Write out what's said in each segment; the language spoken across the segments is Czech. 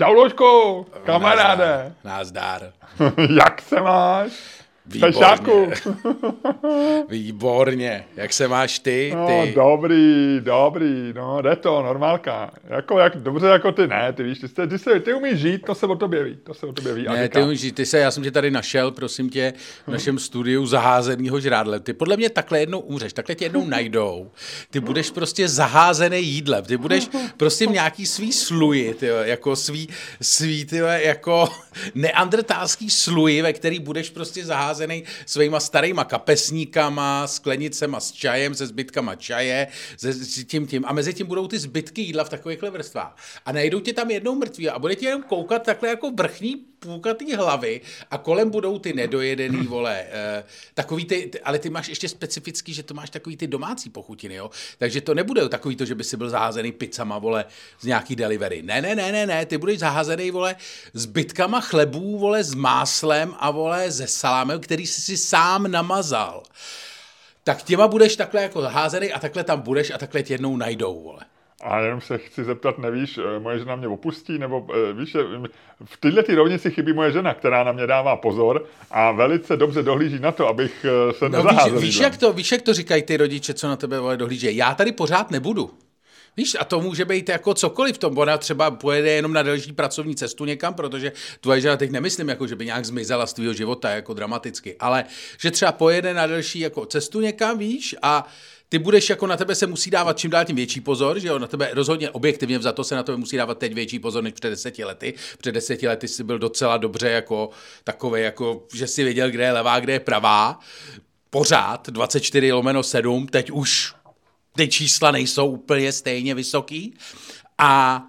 Čau, Ložko, kamaráde. Názdár. Jak se máš? Výborně. Výborně. Jak se máš ty? No, ty? dobrý, dobrý, no, jde to, normálka. Jako, jak, dobře jako ty, ne, ty víš, ty, ty, ty, se, ty umíš žít, to se o tobě ví, to se o tobě ví. Ne, ty umíš žít, ty se, já jsem tě tady našel, prosím tě, v našem studiu zaházenýho žrádle. Ty podle mě takhle jednou umřeš, takhle tě jednou najdou. Ty budeš prostě zaházený jídlem, ty budeš prostě v nějaký svý sluji, ty, jako svý, svý ty, jako neandrtálský sluji, ve který budeš prostě zaházený obklopený svýma starýma kapesníkama, sklenicema s čajem, se zbytkama čaje, se, s tím tím. A mezi tím budou ty zbytky jídla v takovýchhle vrstvách. A najdou tě tam jednou mrtví a bude tě jenom koukat takhle jako vrchní půlkatý hlavy a kolem budou ty nedojedený, vole, uh, takový ty, ale ty máš ještě specifický, že to máš takový ty domácí pochutiny, jo? Takže to nebude takový to, že by si byl zaházený pizzama, vole, z nějaký delivery. Ne, ne, ne, ne, ne, ty budeš zaházený, vole, zbytkama chlebů, vole, s máslem a, vole, ze salámem, který jsi si sám namazal. Tak těma budeš takhle jako zaházený a takhle tam budeš a takhle tě jednou najdou, vole. A jenom se chci zeptat, nevíš, eh, moje žena mě opustí, nebo eh, víš, v této ty rovnici chybí moje žena, která na mě dává pozor a velice dobře dohlíží na to, abych eh, se no, nezaházel. Víš, víš, jak to, víš, jak to říkají ty rodiče, co na tebe vole dohlíží? Já tady pořád nebudu. Víš, a to může být jako cokoliv v tom. Ona třeba pojede jenom na další pracovní cestu někam, protože tvoje žena teď nemyslím, jako, že by nějak zmizela z tvého života jako dramaticky, ale že třeba pojede na další jako cestu někam, víš, a ty budeš jako na tebe se musí dávat čím dál tím větší pozor, že jo, na tebe rozhodně objektivně za to se na tebe musí dávat teď větší pozor než před deseti lety. Před deseti lety jsi byl docela dobře jako takový, jako, že si věděl, kde je levá, kde je pravá. Pořád 24 lomeno 7, teď už ty čísla nejsou úplně stejně vysoký. A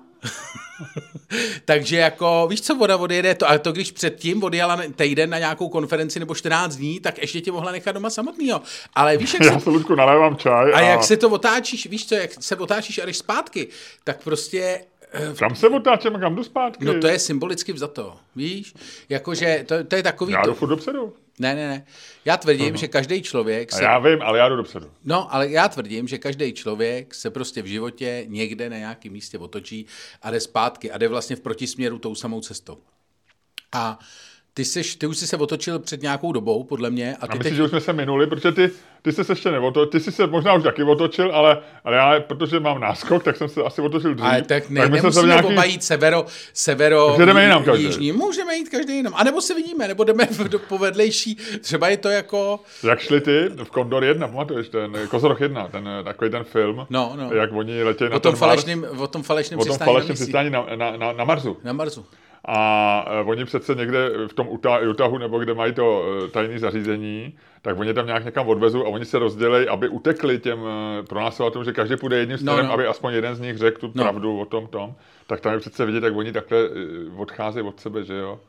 Takže jako, víš co, voda odjede to, a to když předtím odjela týden na nějakou konferenci nebo 14 dní, tak ještě tě mohla nechat doma samotnýho. Ale víš, jak Já se, Ludku, nalévám čaj. A, a, jak se to otáčíš, víš co, jak se otáčíš a jdeš zpátky, tak prostě eh, kam se otáčím, kam jdu zpátky? No to je symbolicky vzato, víš? Jakože to, to je takový... Já jdu to... dopředu. Ne, ne, ne. Já tvrdím, uh-huh. že každý člověk... Se... A já vím, ale já jdu dopředu. No, ale já tvrdím, že každý člověk se prostě v životě někde na nějakém místě otočí a jde zpátky a jde vlastně v protisměru tou samou cestou. A ty, jsi, ty už jsi se otočil před nějakou dobou, podle mě. A, ty a myslím, teď... že už jsme se minuli, protože ty, ty jsi se ještě neotočil, ty jsi se možná už taky otočil, ale, ale já, protože mám náskok, tak jsem se asi otočil dřív. Ale tak, ne, tak nemusíme nějaký... oba jít severo, severo jdeme jinam každý. jižní. Můžeme jít každý jinam. A nebo se vidíme, nebo jdeme do povedlejší. Třeba je to jako... Jak šli ty v Kondor 1, pamatuješ, ten Kozoroch 1, ten, takový ten film, no, no. jak oni letějí na o tom falešným, O tom falešném o tom falešném přistání na, na, na, na Marsu. Na Marsu. A e, oni přece někde v tom Utahu, nebo kde mají to e, tajné zařízení, tak oni tam nějak někam odvezou a oni se rozdělejí, aby utekli těm e, pronásledovatelům, že každý půjde jedním směrem, no, no. aby aspoň jeden z nich řekl tu no. pravdu o tom tom. Tak tam je přece vidět, jak oni takhle odcházejí od sebe, že jo.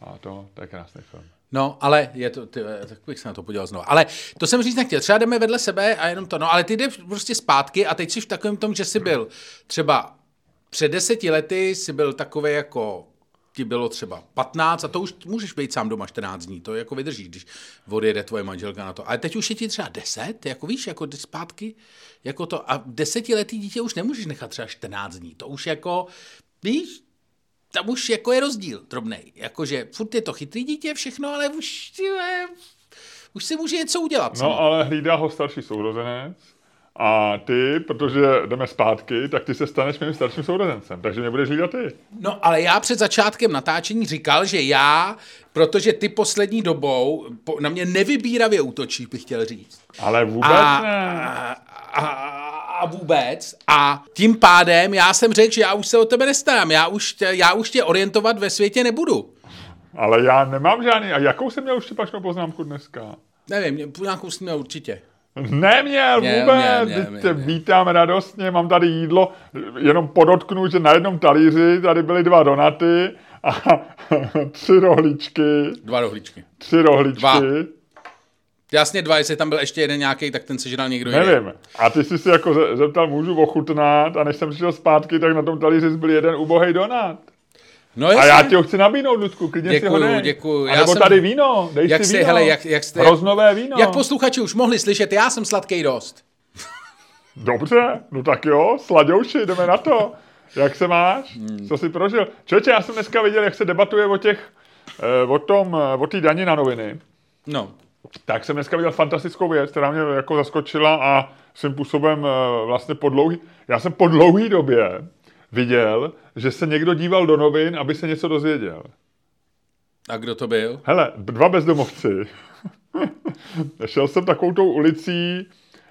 A to, to je krásný film. No, ale je to, ty, tak bych se na to podíval znovu. Ale to jsem říct nechtěl. Třeba jdeme vedle sebe a jenom to. No, ale ty jdeš prostě zpátky a teď jsi v takovém tom, že jsi byl třeba před deseti lety jsi byl takový jako ti bylo třeba 15 a to už můžeš být sám doma 14 dní, to jako vydrží, když odjede tvoje manželka na to. Ale teď už je ti třeba 10, jako víš, jako zpátky, jako to, a desetiletý dítě už nemůžeš nechat třeba 14 dní, to už jako, víš, tam už jako je rozdíl drobnej, jakože furt je to chytrý dítě všechno, ale už, tyhle, už si může něco udělat. No, ale hlídá ho starší sourozenec, a ty, protože jdeme zpátky, tak ty se staneš mým starším sourozencem, takže mě budeš hlídat ty. No, ale já před začátkem natáčení říkal, že já, protože ty poslední dobou na mě nevybíravě útočí, bych chtěl říct. Ale vůbec a, ne. A, a vůbec. A tím pádem já jsem řekl, že já už se o tebe nestarám, já už, tě, já už tě orientovat ve světě nebudu. Ale já nemám žádný. A jakou jsem měl už štěpačnou poznámku dneska? Nevím, nějakou jsem měl určitě. Neměl vůbec, měl, měl, měl, vítám radostně, mám tady jídlo, jenom podotknu, že na jednom talíři tady byly dva donaty a tři rohličky. Dva rohličky. Tři rohličky. Dva. Jasně dva, jestli tam byl ještě jeden nějaký, tak ten sežral někdo jiný. Nevím. A ty jsi si jako zeptal, můžu ochutnat a než jsem přišel zpátky, tak na tom talíři byl jeden ubohý donat. No a já ti ho chci nabídnout, Ludku, klidně děkuju, si ho dej. Děkuju, A nebo jsem... tady víno, dej jak si jste, víno. Hele, jak, jak jste, Hroznové víno. Jak posluchači už mohli slyšet, já jsem sladký dost. Dobře, no tak jo, sladěuši, jdeme na to. Jak se máš? Hmm. Co jsi prožil? Člověče, já jsem dneska viděl, jak se debatuje o těch, eh, o tom, eh, o té daní na noviny. No. Tak jsem dneska viděl fantastickou věc, která mě jako zaskočila a svým způsobem eh, vlastně po dlouhý, já jsem po dlouhý době viděl, že se někdo díval do novin, aby se něco dozvěděl. A kdo to byl? Hele, dva bezdomovci. Šel jsem takovou tou ulicí,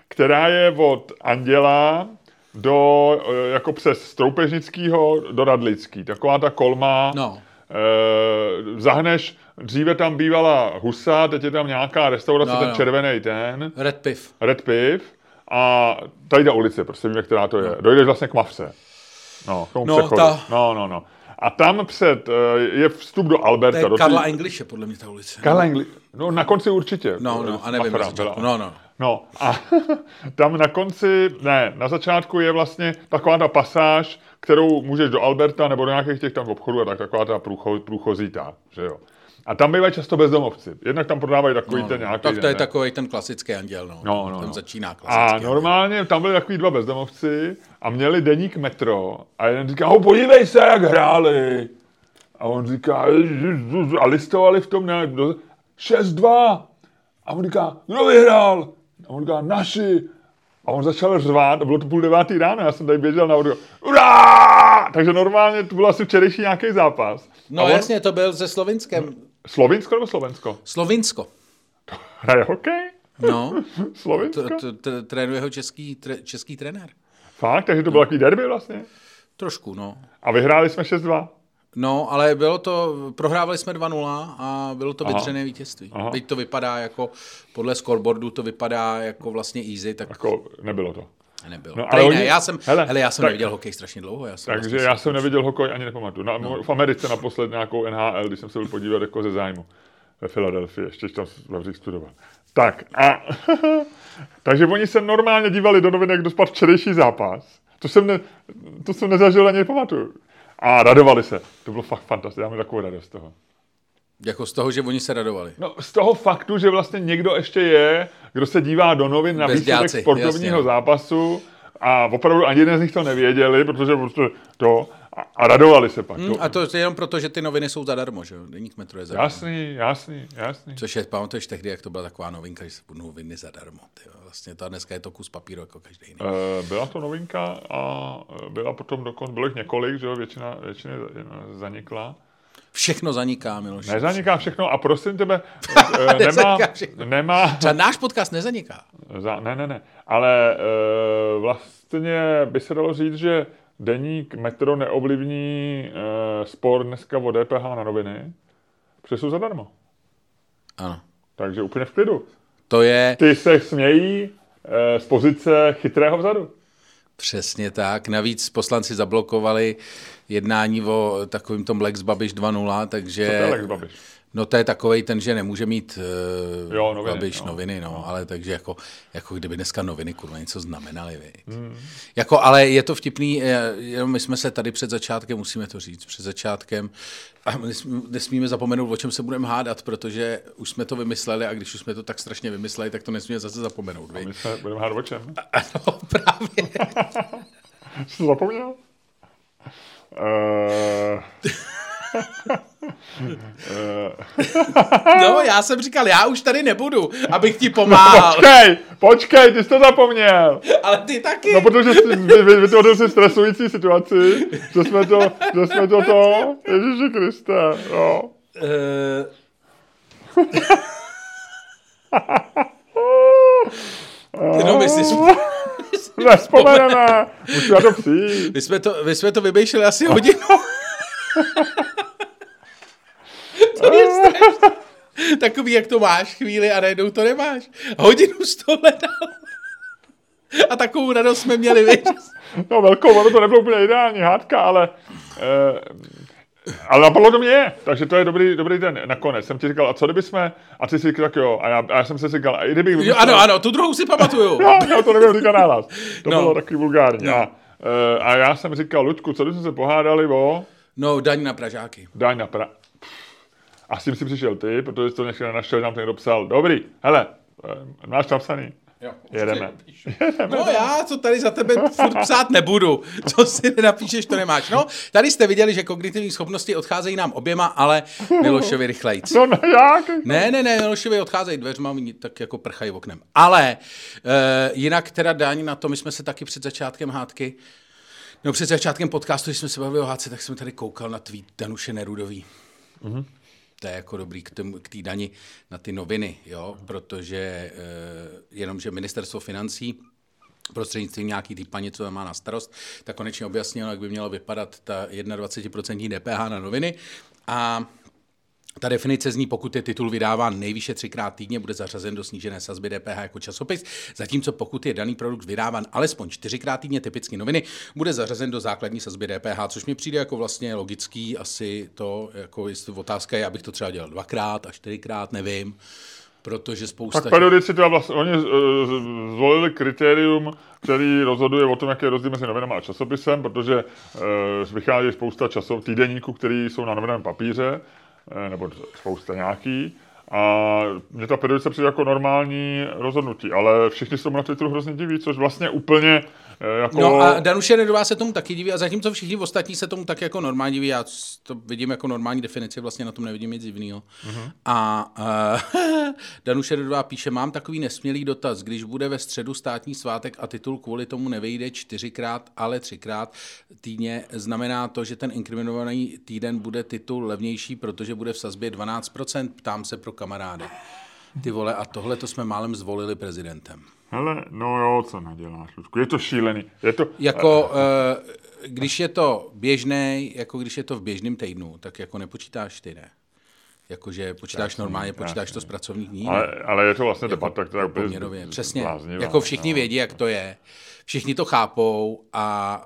která je od Anděla do, eh, jako přes Stroupežnickýho do Radlický. Taková ta kolma. No. Eh, zahneš, dříve tam bývala husa, teď je tam nějaká restaurace, No, ten no. červený ten, Red Piv. Red Piv. A tady ta ulice, prostě víme, která to je. Dojdeš vlastně k Mavse. No, k tomu No, přechodu. ta- No, no, no. A tam před, eh, je vstup do To Alberta. je do Karla té- Englishe, podle mě ta ulice. Karla Engli... No, na konci určitě. No, no, a nevím, začátku. byla. No, no. No a tam na konci, ne, na začátku je vlastně taková ta pasáž, kterou můžeš do Alberta nebo do nějakých těch tam obchodů a tak taková ta průcho, průchozí ta, že jo. A tam bývají často bezdomovci. Jednak tam prodávají takový No, ten no. nějaký... Tak to je ne? takový ten klasický anděl, no. No, no, Tam no. začíná klasický A normálně tam byli takový dva bezdomovci a měli deník metro a jeden říká, oh, podívej se, jak hráli. A on říká, "Ježiš, a listovali v tom, ne, do- 6-2. A on říká, kdo vyhrál? A on říká, naši. A on začal řvát, a bylo to půl devátý ráno, já jsem tady běžel na vodu. Urá! Takže normálně to byl asi včerejší nějaký zápas. No a on, jasně, to byl se Slovinskem. Slovinsko nebo Slovensko? Slovinsko. Hraje hokej? No, Slovinsko? t- t- trénuje ho český, tre- český trenér. Fakt, takže to byl takový derby vlastně. Trošku, no. A vyhráli jsme 6-2. No, ale bylo to, prohrávali jsme 2-0 a bylo to Aha. vydřené vítězství. Aha. Teď to vypadá jako, podle scoreboardu to vypadá jako vlastně easy, tak Jako nebylo to. Nebylo. No, No, ale ale oni- ne, já jsem, hele, hele, já jsem tak- neviděl hokej strašně dlouho. Já jsem Takže vlastně já jsem neviděl hokej, ani nepamatuju. Na, no. V Americe naposled nějakou NHL, když jsem se byl podívat jako ze zájmu ve Filadelfii, ještě tam zavřít studovat. Tak a takže oni se normálně dívali do novin, jak dospad včerejší zápas. To jsem, ne, to jsem nezažil ani nepamatuju. A radovali se. To bylo fakt fantastické. Já mám takovou radost z toho. Jako z toho, že oni se radovali. No, z toho faktu, že vlastně někdo ještě je, kdo se dívá do novin na výsledek sportovního jasně, zápasu a opravdu ani jeden z nich to nevěděli, protože prostě to a, a radovali se pak. Hm, To- a to je jenom proto, že ty noviny jsou zadarmo, že jo? Deník metro je zadarmo. Jasný, jasný, jasný. Což je, pamatuješ tehdy, jak to byla taková novinka, že se budou noviny zadarmo. Ty jo. Vlastně to a dneska je to kus papíru jako každý jiný. Eh, Byla to novinka a eh, byla potom dokonce, bylo jich několik, že jo, většina, většina zanikla. Všechno zaniká, Miloš. Nezaniká všechno a prosím tebe, eh, nemá, nemá, Třeba náš podcast nezaniká. za, ne, ne, ne, ale e, vlastně by se dalo říct, že deník Metro neovlivní e, spor dneska o DPH na noviny, protože jsou zadarmo. Ano. Takže úplně v klidu. To je Ty se smějí e, z pozice chytrého vzadu. Přesně tak. Navíc poslanci zablokovali jednání o takovým tom Lex Babiš 2.0, takže... Co to je Lex Babiš? No to je takovej ten, že nemůže mít uh, Jo, noviny, Babiš no. noviny, no, ale takže jako, jako kdyby dneska noviny kurva něco znamenaly. Hmm. Jako, ale je to vtipný, eh, jenom my jsme se tady před začátkem, musíme to říct, před začátkem, a nesmíme zapomenout, o čem se budeme hádat, protože už jsme to vymysleli a když už jsme to tak strašně vymysleli, tak to nesmíme zase zapomenout, viď. My se budeme hádat o čem? Ano, právě. Jsi to zapomněl? Uh, No, já jsem říkal, já už tady nebudu, abych ti pomáhal, počkej, počkej, ty jsi to zapomněl. ale ty taky. No, protože jsi vy- vy- vytvořil si stresující situaci, že jsme to, že jsme to to, Ježiši Kriste, no. Eh, no, my, si, Nespomeneme, musí na to přijít. my, jsme to, my jsme to vymýšleli asi hodinu. to je strašné. Takový, jak to máš chvíli a najednou to nemáš. Hodinu jsi to hledal. A takovou radost jsme měli, víš? No velkou, ono to nebylo úplně ideální hádka, ale... Eh, ale napadlo to mě, takže to je dobrý, dobrý den. Nakonec jsem ti říkal, a co kdyby jsme, a ty si říkal, tak jo, a já, a já jsem si říkal, a i kdybych Jo, ano, ano, tu druhou si pamatuju. Jo, já to nebudu říkat nahlas. To No. bylo takový vulgární. No. A, eh, a já jsem říkal, Luďku, co jsme se pohádali o No, daň na Pražáky. daň na pra... A s tím si přišel ty, protože jsi to někde nenašel, nám to někdo psal. Dobrý, hele, máš to napsaný. Jo, Jedeme. No já to tady za tebe furt psát nebudu. Co si nenapíšeš, to nemáš. No, tady jste viděli, že kognitivní schopnosti odcházejí nám oběma, ale Milošovi rychlejc. No, no jak? Ne, ne, ne, Milošovi odcházejí dveřma, oni tak jako prchají oknem. Ale uh, jinak teda daň na to, my jsme se taky před začátkem hádky, no před začátkem podcastu, když jsme se bavili o hádce, tak jsem tady koukal na tweet Danuše Nerudový. Mm-hmm to je jako dobrý k té dani na ty noviny, jo? protože e, jenom, že ministerstvo financí prostřednictvím nějaký ty paní, co má na starost, tak konečně objasnilo, jak by mělo vypadat ta 21% DPH na noviny. A ta definice zní, pokud je titul vydáván nejvýše třikrát týdně, bude zařazen do snížené sazby DPH jako časopis, zatímco pokud je daný produkt vydáván alespoň čtyřikrát týdně, typicky noviny, bude zařazen do základní sazby DPH, což mi přijde jako vlastně logický, asi to, jako otázka je, abych to třeba dělal dvakrát a čtyřikrát, nevím protože spousta... Tak periodicita vlastně, oni uh, zvolili kritérium, který rozhoduje o tom, jaký je rozdíl mezi novinama a časopisem, protože uh, vychází spousta časov, týdeníků, které jsou na novinovém papíře, Eh, nebo spousta nějaký. A mě ta periodice přijde jako normální rozhodnutí, ale všichni se tomu na Twitteru hrozně diví, což vlastně úplně Eh, jako... No a Danuše Nedová se tomu taky diví a zatímco všichni ostatní se tomu tak jako normálně diví, já to vidím jako normální definici, vlastně na tom nevidím nic divného. Uh-huh. A uh, Danuše Nedová píše, mám takový nesmělý dotaz, když bude ve středu státní svátek a titul kvůli tomu nevejde čtyřikrát, ale třikrát týdně, znamená to, že ten inkriminovaný týden bude titul levnější, protože bude v sazbě 12%, ptám se pro kamarády. Ty vole, a tohle to jsme málem zvolili prezidentem. Hele, no jo, co naděláš, Lučku, je to šílený. Je to... Jako, uh, když je to běžný, jako když je to v běžném týdnu, tak jako nepočítáš ty, ne? Jakože počítáš jasný, normálně, počítáš jasný. to z pracovních dní. Ale, ale je to vlastně jako debata, která úplně Přesně, bláznivá, jako všichni no. vědí, jak to je. Všichni to chápou a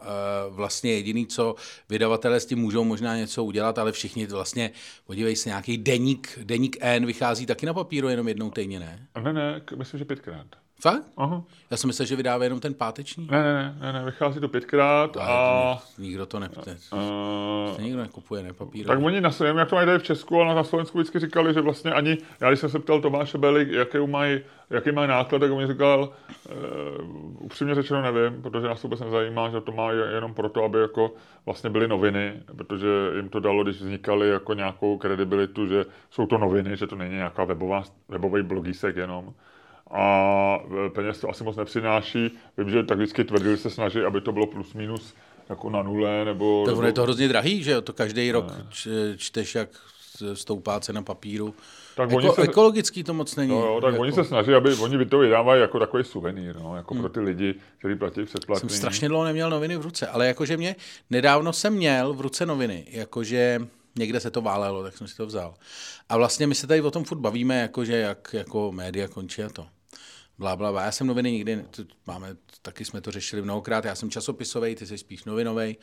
uh, vlastně jediný, co vydavatelé s tím můžou možná něco udělat, ale všichni vlastně, podívej se, nějaký deník, deník N vychází taky na papíru jenom jednou týdně, ne? Ne, ne, myslím, že pětkrát. Fakt? Aha. Já jsem myslel, že vydává jenom ten páteční. Ne, ne, ne, ne vychází to pětkrát a... a... nikdo to ne... Uh... nikdo nekupuje, ne papír. Tak oni na svém, jak to mají tady v Česku, ale na Slovensku vždycky říkali, že vlastně ani, já když jsem se ptal Tomáše Bely, jaký mají, jaký mají náklad, tak on říkal, uh, upřímně řečeno nevím, protože nás to vůbec nezajímá, že to má jenom proto, aby jako vlastně byly noviny, protože jim to dalo, když vznikaly jako nějakou kredibilitu, že jsou to noviny, že to není nějaká webová, webový blogísek jenom a e, peněz to asi moc nepřináší. Vím, že tak vždycky tvrdili se snaží, aby to bylo plus minus jako na nule, nebo... Tak nebo... je to hrozně drahý, že jo? To každý rok čteš, jak stoupá cena papíru. Tak Eko, se, ekologický to moc není. No, jo, tak jako... oni se snaží, aby oni to vydávají jako takový suvenýr, no, jako hmm. pro ty lidi, kteří platí předplatný. Jsem strašně dlouho neměl noviny v ruce, ale jakože mě, nedávno jsem měl v ruce noviny, jakože někde se to válelo, tak jsem si to vzal. A vlastně my se tady o tom furt bavíme, jakože jak jako média končí a to bla, bla, bla. Já jsem noviny nikdy, máme, taky jsme to řešili mnohokrát, já jsem časopisový, ty jsi spíš novinový,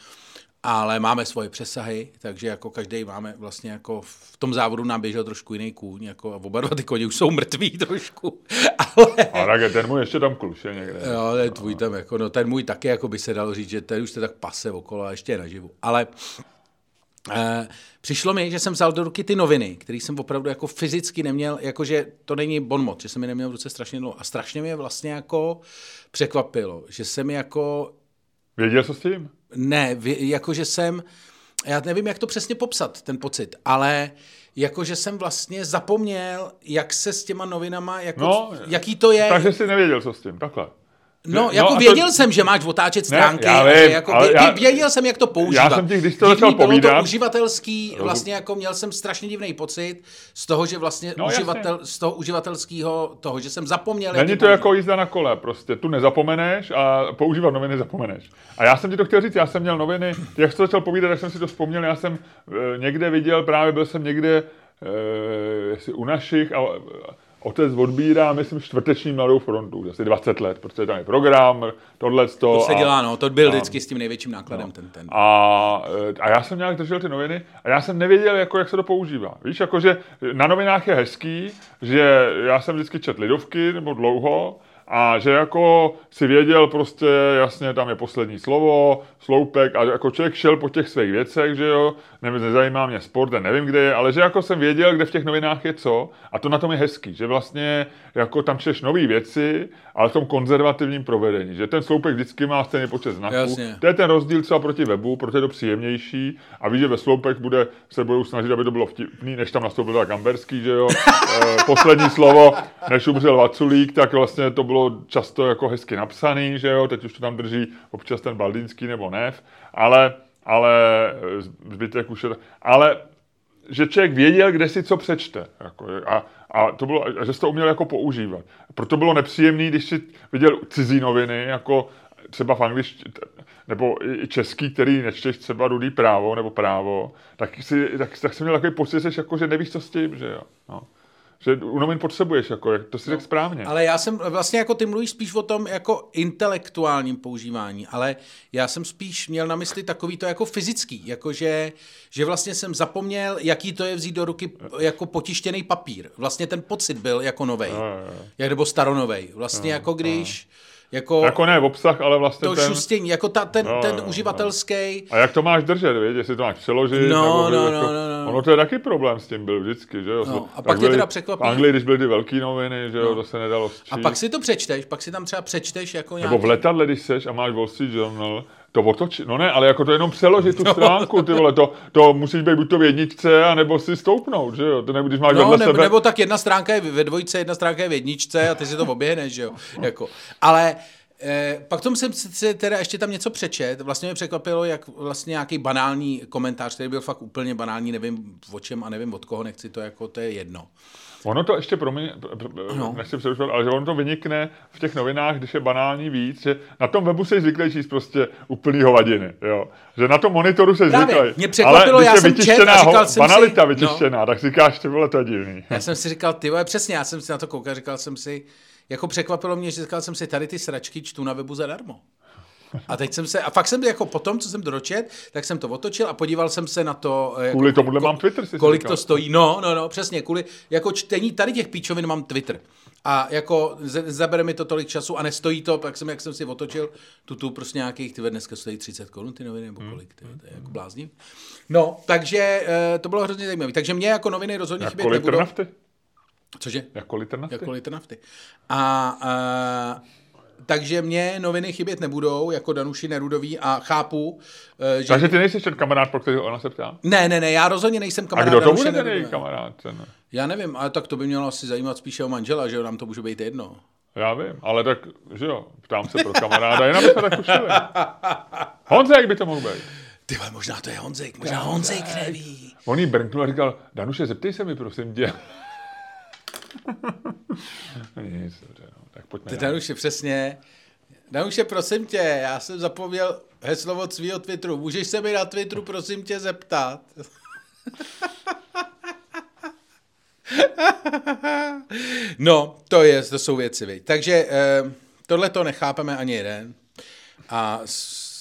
ale máme svoje přesahy, takže jako každý máme vlastně jako v tom závodu nám běžel trošku jiný kůň, jako a oba dva ty koně už jsou mrtví trošku, ale... A tak ten můj ještě tam kluše někde. Jo, ten tvůj tam jako, no ten můj taky jako by se dalo říct, že ten už jste tak pase okolo a ještě je naživu, ale přišlo mi, že jsem vzal do ruky ty noviny, které jsem opravdu jako fyzicky neměl, jakože to není bonmot, že jsem mi neměl v ruce strašně dlouho. A strašně mě vlastně jako překvapilo, že jsem jako... Věděl co s tím? Ne, jakože jsem, já nevím, jak to přesně popsat, ten pocit, ale jakože jsem vlastně zapomněl, jak se s těma novinama, jako, no, jaký to je. Takže jsi nevěděl, co s tím, takhle. No, no jako věděl to... jsem, že máš otáčet stránky, ne, já vím, jako, ale já, věděl jsem, jak to používat. Já jsem ti, když to začal povídat... to uživatelský, vlastně jako měl jsem strašně divný pocit z toho, že vlastně no, uživatel, z toho uživatelského, toho, že jsem zapomněl. Není to používat. jako jízda na kole, prostě tu nezapomeneš a používat noviny zapomeneš. A já jsem ti to chtěl říct, já jsem měl noviny, jak jsi to začal povídat, tak jsem si to vzpomněl, já jsem e, někde viděl, právě byl jsem někde e, u našich a otec odbírá, myslím, čtvrteční mladou frontu, asi 20 let, protože tam je program, tohle to. To se dělá, no, to byl a, vždycky s tím největším nákladem no. ten, ten. A, a já jsem nějak držel ty noviny a já jsem nevěděl, jako, jak se to používá. Víš, jakože na novinách je hezký, že já jsem vždycky četl lidovky nebo dlouho, a že jako si věděl prostě, jasně, tam je poslední slovo, sloupek a jako člověk šel po těch svých věcech, že jo, nevím, nezajímá mě sport, nevím, kde je, ale že jako jsem věděl, kde v těch novinách je co a to na tom je hezký, že vlastně jako tam čteš nové věci, ale v tom konzervativním provedení, že ten sloupek vždycky má stejný počet znaků. Jasně. To je ten rozdíl třeba proti webu, protože je to příjemnější a víš, že ve sloupek bude, se budou snažit, aby to bylo vtipný, než tam nastoupil tak Amberský, že jo. e, poslední slovo, než umřel Vaculík, tak vlastně to bylo často jako hezky napsaný, že jo, teď už to tam drží občas ten Baldinský nebo Nev, ale, ale zbytek už je, ale že člověk věděl, kde si co přečte. Jako, a, a, to bylo, že se to uměl jako používat. Proto bylo nepříjemné, když si viděl cizí noviny, jako třeba v angličtině, nebo i český, který nečteš třeba rudý právo nebo právo, tak, si, tak, tak jsem měl takový pocit, že, jako, že nevíš, co s tím, že jo. No. Že u novin potřebuješ, jako, to si no, řekl správně. Ale já jsem, vlastně jako ty mluvíš spíš o tom jako intelektuálním používání, ale já jsem spíš měl na mysli takový to jako fyzický, jako že, že vlastně jsem zapomněl, jaký to je vzít do ruky jako potištěný papír. Vlastně ten pocit byl jako novej, jak nebo staronovej. Vlastně jako když... Jako, jako ne v obsah, ale vlastně to ten... šustění, jako ta, ten, no, ten no, uživatelský... No. A jak to máš držet, víš, jestli to máš přeložit, no, nebo no, jako, no, no, no. Ono to je taky problém s tím byl vždycky, že jo. No, a pak tě teda překvapí. V Anglii, když byly ty velké noviny, že jo, no. to se nedalo sčít. A pak si to přečteš, pak si tam třeba přečteš jako nějaký... Nebo v letadle, když seš a máš Wall Street Journal, to otočit, no ne, ale jako to jenom přeložit tu no. stránku, ty vole, to, to musíš být buď to v jedničce, anebo si stoupnout, že jo, to nebo když máš no, nebo, sebe. nebo tak jedna stránka je ve dvojce, jedna stránka je v jedničce a ty si to oběhneš, že jo, jako, ale Eh, pak tomu jsem si teda ještě tam něco přečet. Vlastně mě překvapilo, jak vlastně nějaký banální komentář, který byl fakt úplně banální, nevím o čem a nevím od koho, nechci to jako, to je jedno. Ono to ještě pro mě, no. nechci přerušovat, ale že ono to vynikne v těch novinách, když je banální víc, že na tom webu se zvyklý číst prostě úplný hovadiny, jo. Že na tom monitoru se zvyklý. Mě překvapilo, ale já jsem čet a říkal jsem banalita si... vytištěná, no. tak říkáš, ty vole, to je divný. Já jsem si říkal, ty vole, přesně, já jsem si na to koukal, říkal jsem si, jako překvapilo mě, že říkal jsem si, tady ty sračky čtu na webu zadarmo. A teď jsem se, a fakt jsem jako potom, co jsem dočet, tak jsem to otočil a podíval jsem se na to. Jako, kvůli tomuhle ko, mám Twitter, si Kolik to stojí. No, no, no, přesně, kvůli, jako čtení tady těch píčovin mám Twitter. A jako zabere mi to tolik času a nestojí to, pak jsem, jak jsem si otočil, tu tu prostě nějakých, ty dneska stojí 30 korun ty noviny, nebo hmm. kolik, ty, to je jako blázni. No, takže uh, to bylo hrozně zajímavé. Takže mě jako noviny rozhodně chybět nebudou. Nafty? Cože? Jako litr nafty. Jako litr nafty. A, a takže mě noviny chybět nebudou, jako Danuši Nerudový a chápu, eh, že... Takže ty nejsi ten kamarád, pro kterého ona se ptá? Ne, ne, ne, já rozhodně nejsem kamarád A kdo to bude ten kamarád? Ten... Já nevím, ale tak to by mělo asi zajímat spíše o manžela, že jo, nám to může být jedno. Já vím, ale tak, že jo, ptám se pro kamaráda, jenom jsme tak ušili. Honzek by to mohl být. Ty možná to je Honzek, možná Honzek neví. On jí brnknul a říkal, Danuše, zeptej se mi, prosím tě. Nic, dobře, no. Tak pojďme Ty Danuše, přesně. Danuše, prosím tě, já jsem zapomněl heslo od svého Twitteru. Můžeš se mi na Twitteru, prosím tě, zeptat? no, to je, to jsou věci, viď. Takže eh, tohle to nechápeme ani jeden. A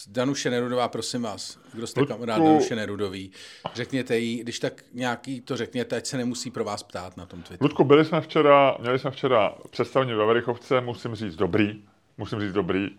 Danuše Nerudová, prosím vás, kdo jste kamarád Danuše Nerudový, řekněte jí, když tak nějaký to řekněte, ať se nemusí pro vás ptát na tom Twitteru. Ludku, byli jsme včera, měli jsme včera představení ve Verichovce, musím říct dobrý, musím říct dobrý.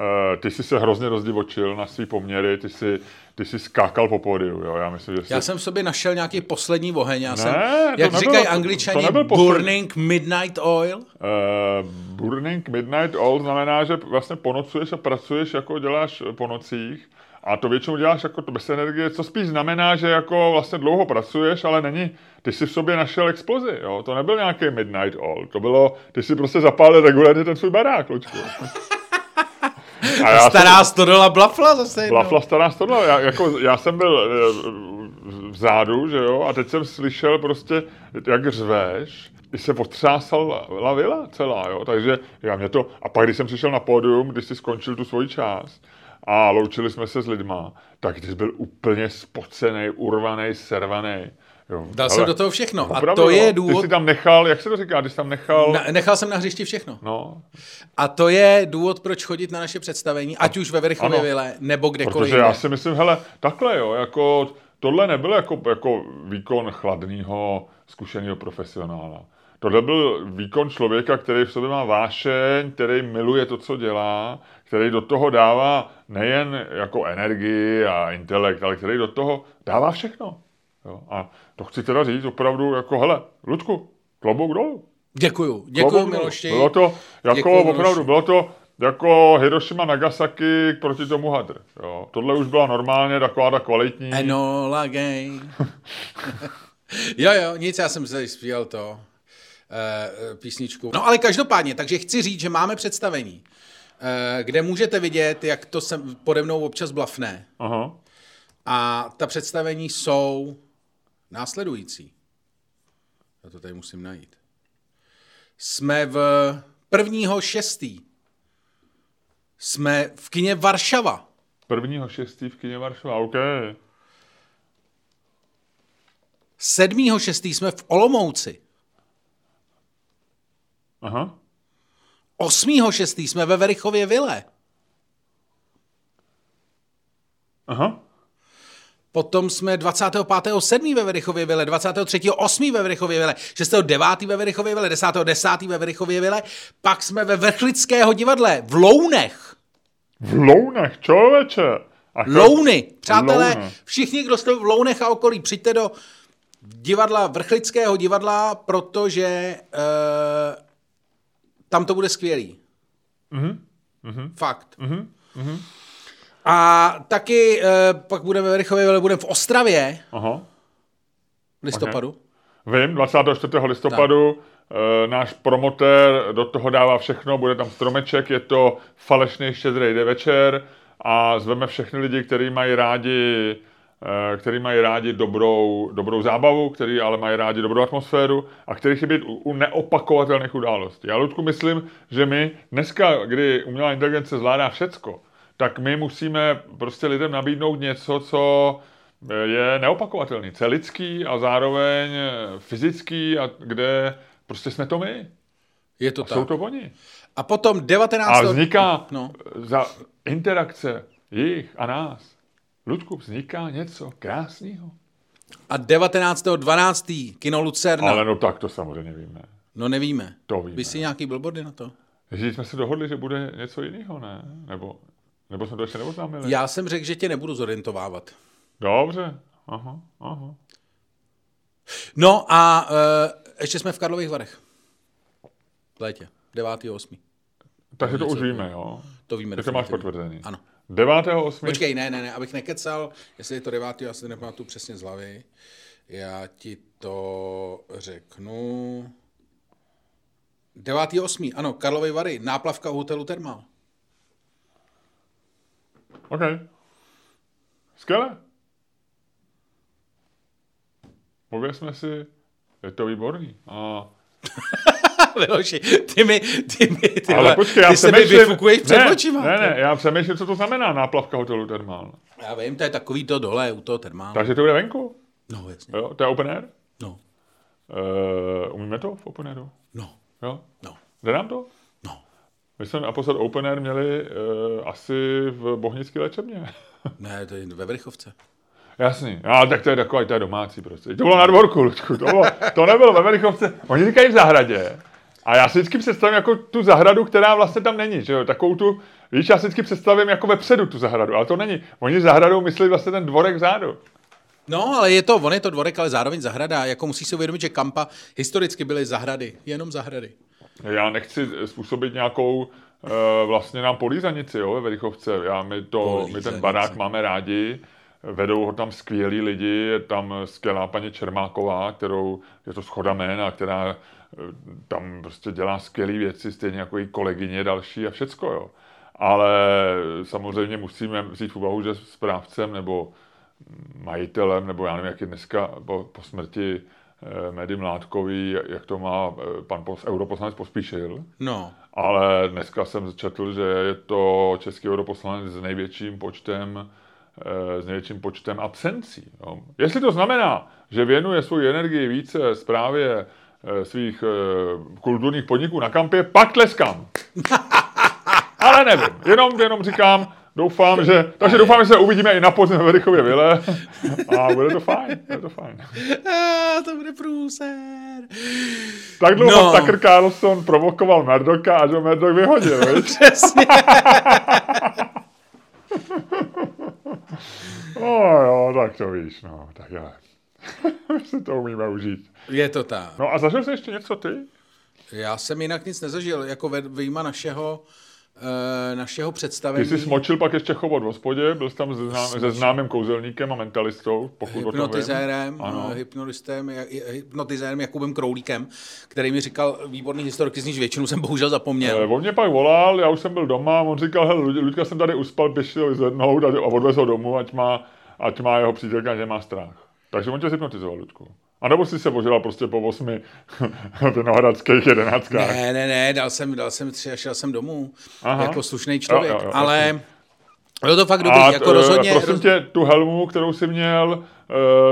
Eh, ty jsi se hrozně rozdivočil na svý poměry, ty jsi, ty jsi skákal po pódiu, jo, já myslím, že jsi... Já jsem v sobě našel nějaký poslední oheň, já ne, jsem, jak nebylo, říkají angličani, burning midnight oil. Uh, burning midnight oil znamená, že vlastně ponocuješ a pracuješ, jako děláš po nocích, a to většinou děláš jako to bez energie, co spíš znamená, že jako vlastně dlouho pracuješ, ale není, ty jsi v sobě našel explozi, jo, to nebyl nějaký midnight all, to bylo, ty si prostě zapálil regulárně ten svůj barák, Lučku. A já stará jsem, stodola Blafla zase jednou. Blafla stará stodola. Já, jako, já jsem byl eh, vzadu, že jo, a teď jsem slyšel prostě, jak řveš, i se otřásala vila celá, jo, takže já mě to, a pak když jsem přišel na pódium, když si skončil tu svoji část, a loučili jsme se s lidma, tak ty jsi byl úplně spocený, urvaný, servaný. Jo, Dal jsem do toho všechno. Opravdu, a to je důvod... Ty jsi tam nechal, jak se to říká, jsi tam nechal... Na, nechal jsem na hřišti všechno. No. A to je důvod, proč chodit na naše představení, ať už ve Verchově Vile, nebo kdekoliv. Protože já si myslím, hele, takhle jo, jako tohle nebyl jako, jako výkon chladného, zkušeného profesionála. tohle byl výkon člověka, který v sobě má vášeň, který miluje to, co dělá, který do toho dává nejen jako energii a intelekt, ale který do toho dává všechno. Jo? A to chci teda říct opravdu jako, hele, Ludku, klobouk dolů. Děkuju, děkuju Miloši. Bylo to, jako děkuju, opravdu, Miloši. bylo to jako Hiroshima Nagasaki proti tomu hadr. Jo. Tohle už byla normálně taková ta kvalitní. Enola gay. jo, jo, nic, já jsem se zpíval to uh, písničku. No ale každopádně, takže chci říct, že máme představení, uh, kde můžete vidět, jak to se pode mnou občas blafne. Aha. A ta představení jsou následující. Já to tady musím najít. Jsme v prvního šestý. Jsme v kině Varšava. Prvního šestý v kině Varšava, OK. Sedmýho šestý jsme v Olomouci. Aha. Osmýho šestý jsme ve Verichově Vile. Aha. Potom jsme 25.7. ve Verichově Vile, 23.8. ve Verichově Vile, 6.9. ve Verichově Vile, 10.10. ve Verichově Vile, pak jsme ve Vrchlického divadle v Lounech. V Lounech, člověče. A to... Louny, přátelé, Louny. všichni, kdo jste v Lounech a okolí, přijďte do divadla, Vrchlického divadla, protože uh, tam to bude skvělý. Mm-hmm. Fakt. Mm-hmm. A taky uh, pak budeme v Rychově, ale budeme v Ostravě. Aha. V listopadu. Okay. Vím, 24. listopadu. Uh, náš promotér do toho dává všechno, bude tam stromeček, je to falešný štědrý večer a zveme všechny lidi, kteří mají rádi Eh, který mají rádi dobrou, dobrou zábavu, který ale mají rádi dobrou atmosféru a který chtějí být u, u neopakovatelných událostí. Já, Ludku, myslím, že my dneska, kdy umělá inteligence zvládá všecko, tak my musíme prostě lidem nabídnout něco, co je neopakovatelný, lidský a zároveň fyzický a kde prostě jsme to my. Je to a tak. jsou to oni. A potom 19. A vzniká no. za interakce jich a nás Ludku, vzniká něco krásného. A 19.12. kino Lucerna. Ale no tak to samozřejmě víme. No nevíme. To víme. Vy si nějaký billboardy na to? Že jsme se dohodli, že bude něco jiného, ne? Nebo, nebo jsme to ještě neoznámili? Já jsem řekl, že tě nebudu zorientovávat. Dobře. Aha, aha. No a uh, ještě jsme v Karlových Varech. V létě. 9.8. Takže to už víme, jo? To víme. To máš potvrzený. Ano. 9.8. Počkej, ne, ne, ne, abych nekecal, jestli je to 9. já si nepamatuju přesně z hlavy. Já ti to řeknu. 9.8. Ano, Karlovy Vary, náplavka u hotelu Termal. OK. Skvěle. Pověsme si, je to výborný. A Miloši, ty mi, ty mi, ty, Ale počkej, já ty se mi vyfukuješ před ne, očima. Ne, ne, já přemýšlím, co to znamená náplavka hotelu Termál. Já vím, to je takový to dole u toho Termálu. Takže to bude venku? No, jasně. Jo, to je open air? No. Uh, umíme to v open airu? No. Jo? No. Jde nám to? My jsme naposled open air měli uh, asi v Bohnické léčebně. ne, to je ve Vrchovce. Jasný, ale tak to je takový, to je domácí prostě. To bylo na dvorku, Lučku, to, bylo, to nebylo ve Verichovce. Oni říkají v zahradě. A já si vždycky představím jako tu zahradu, která vlastně tam není, že jo? Takovou tu, víš, já si vždycky představím jako vepředu tu zahradu, ale to není. Oni zahradou myslí vlastně ten dvorek vzadu. No, ale je to, on je to dvorek, ale zároveň zahrada. Jako musí si uvědomit, že Kampa historicky byly zahrady, jenom zahrady. Já nechci způsobit nějakou uh, vlastně nám polízanici, jo, ve Verichovce. Já, my, to, my ten barák máme rádi, vedou ho tam skvělí lidi, je tam skvělá paní Čermáková, kterou je to schoda jména, která eh, tam prostě dělá skvělé věci, stejně jako i kolegyně další a všecko, jo. Ale samozřejmě musíme vzít v úvahu, že správcem nebo majitelem, nebo já nevím, jak je dneska po, po smrti eh, Medy Mládkový, jak to má eh, pan pos, europoslanec Pospíšil. No. Ale dneska jsem četl, že je to český europoslanec s největším počtem s největším počtem absencí. Jo. Jestli to znamená, že věnuje svou energii více zprávě svých kulturních podniků na kampě, pak tleskám. Ale nevím, jenom, jenom říkám, Doufám, že, takže doufám, že se uvidíme i na podzim ve Verichově Vile a bude to fajn, bude to fajn. A, to bude průser. Tak dlouho no. Tucker Carlson provokoval Merdoka a že Merdok vyhodil, Přesně. no jo, tak to víš, no, tak já. My si to umíme užít. Je to tak. No a zažil jsi ještě něco ty? Já jsem jinak nic nezažil, jako vyjma našeho našeho představení. Ty jsi smočil pak ještě chobot v hospodě, byl jsi tam se, znám, se známým kouzelníkem a mentalistou, pokud hypnotizérem, ano. hypnotistem, hypnotizérem Jakubem Kroulíkem, který mi říkal výborný historiky, z níž většinu jsem bohužel zapomněl. Eh, on mě pak volal, já už jsem byl doma, on říkal, hele, Luďka jsem tady uspal, běžte ho zvednout a odvez ho domů, ať má, ať má jeho přítelka, že má strach. Takže on tě hypnotizoval, Luďku. A nebo jsi se božila prostě po osmi vinohradských jedenáctkách? Ne, ne, ne, dal jsem, dal jsem tři a šel jsem domů. Aha. Jako slušný člověk, jo, jo, jo, ale... Bylo to fakt dobrý, a jako rozhodně... Prosím tě, tu helmu, kterou jsi měl,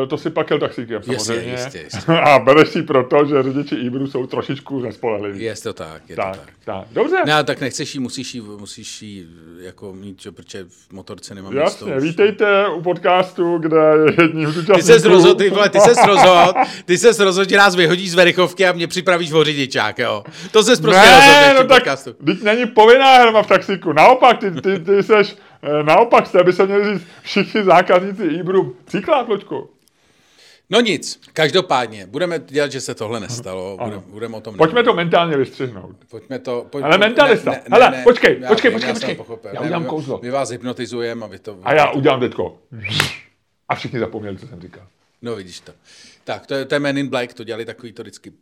to si pak jel taxíkem samozřejmě. Jistě, jistě, jistě. A bereš si proto, že řidiči Ibru jsou trošičku nespolehliví. Je to tak, je tak, to tak. tak. Dobře. No, tak nechceš jí, musíš jí, musíš jí jako mít, čo, protože v motorce nemám Jasně, místo. vítejte u podcastu, kde je jedním z účastníků. Ty se rozhodl, ty, vole, ty ses rozhodl, ty ses rozhodl, že nás vyhodíš z Verichovky a mě připravíš o řidičák, jo. To ses prostě ne, rozhodl no tak, podcastu. Teď není povinná helma v taxíku. Naopak, ty, ty, ty seš, eh, naopak jste, by se měli říct všichni zákazníci Ibru. Příklad, Loďku. No nic, každopádně, budeme dělat, že se tohle nestalo, budeme, budeme o tom Pojďme to mentálně vystřihnout. Pojďme to... Pojď, Ale mentalista, ne, ne, hele, ne, počkej, já, počkej, počkej, počkej, počkej. já udělám kouzlo. My vás hypnotizujeme a vy to... A já udělám teďko. A všichni zapomněli, co jsem říkal. No vidíš to. Tak, to je, to je Men in Black, to dělali takový to vždycky...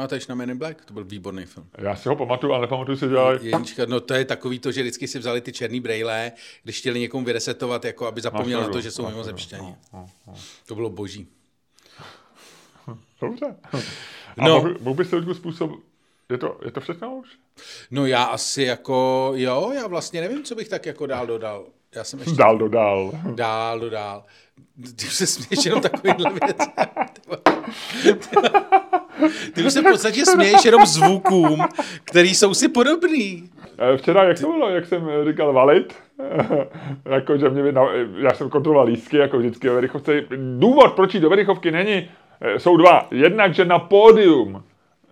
Pamatuješ na Men in Black? To byl výborný film. Já si ho pamatuju, ale nepamatuju si dělali. Jednička, no to je takový to, že vždycky si vzali ty černý brejle, když chtěli někomu vyresetovat, jako aby zapomněl na to, že jsou mimozemšťani. No, no, no. To bylo boží. Dobře. A no. mohl, mohl bys trošku způsob... Je to, je to všechno už? No já asi jako, jo, já vlastně nevím, co bych tak jako dál dodal. Já jsem ještě... Dál dodal. Dál dodal. Ty už se směješ jenom takovýhle věc. Ty už se v podstatě směješ jenom zvukům, který jsou si podobný. Eh, včera, jak to bylo, jak jsem říkal, valit, jako, že mě, já jsem kontroloval lístky, jako vždycky o Verichovce. Důvod, proč do Verichovky není, eh, jsou dva. Jednak, že na pódium,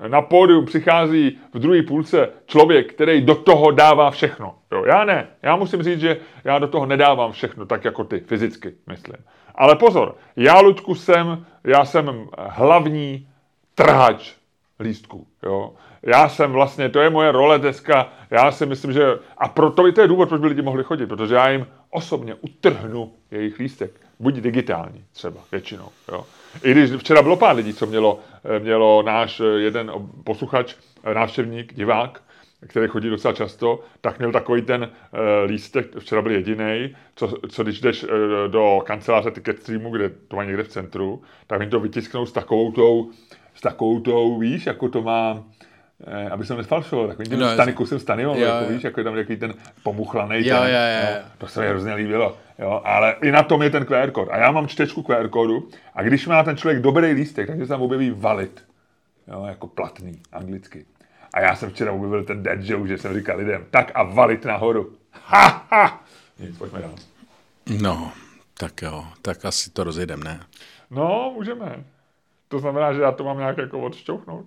na pódium přichází v druhé půlce člověk, který do toho dává všechno. Jo, já ne. Já musím říct, že já do toho nedávám všechno, tak jako ty, fyzicky, myslím. Ale pozor, já, Luďku, jsem, já jsem hlavní trhač lístků. Jo. Já jsem vlastně, to je moje role dneska, já si myslím, že, a proto to je důvod, proč by lidi mohli chodit, protože já jim osobně utrhnu jejich lístek, buď digitální třeba, většinou. Jo. I když včera bylo pár lidí, co mělo, mělo náš jeden posluchač, návštěvník, divák, který chodí docela často, tak měl takový ten uh, lístek, včera byl jediný, co, co když jdeš uh, do kanceláře Ticketstreamu, kde to má někde v centru, tak oni to vytisknou s takovou tou, s takovou tou, víš, jako to má, eh, aby jsem nefalšoval, takový ten no, stany, kusem stany, jo, jako, jo. víš, jako je tam takový ten pomuchlaný, jo, ten, jo, jo. No, to se mi hrozně líbilo, jo, ale i na tom je ten QR kód. A já mám čtečku QR kódu a když má ten člověk dobrý lístek, tak se tam objeví valid, jo, jako platný, anglicky. A já jsem včera objevil ten dead joke, že jsem říkal lidem, tak a valit nahoru. Ha, ha. Nic, pojďme dál. No, tak jo, tak asi to rozjedeme, ne? No, můžeme. To znamená, že já to mám nějak jako odšťouchnout.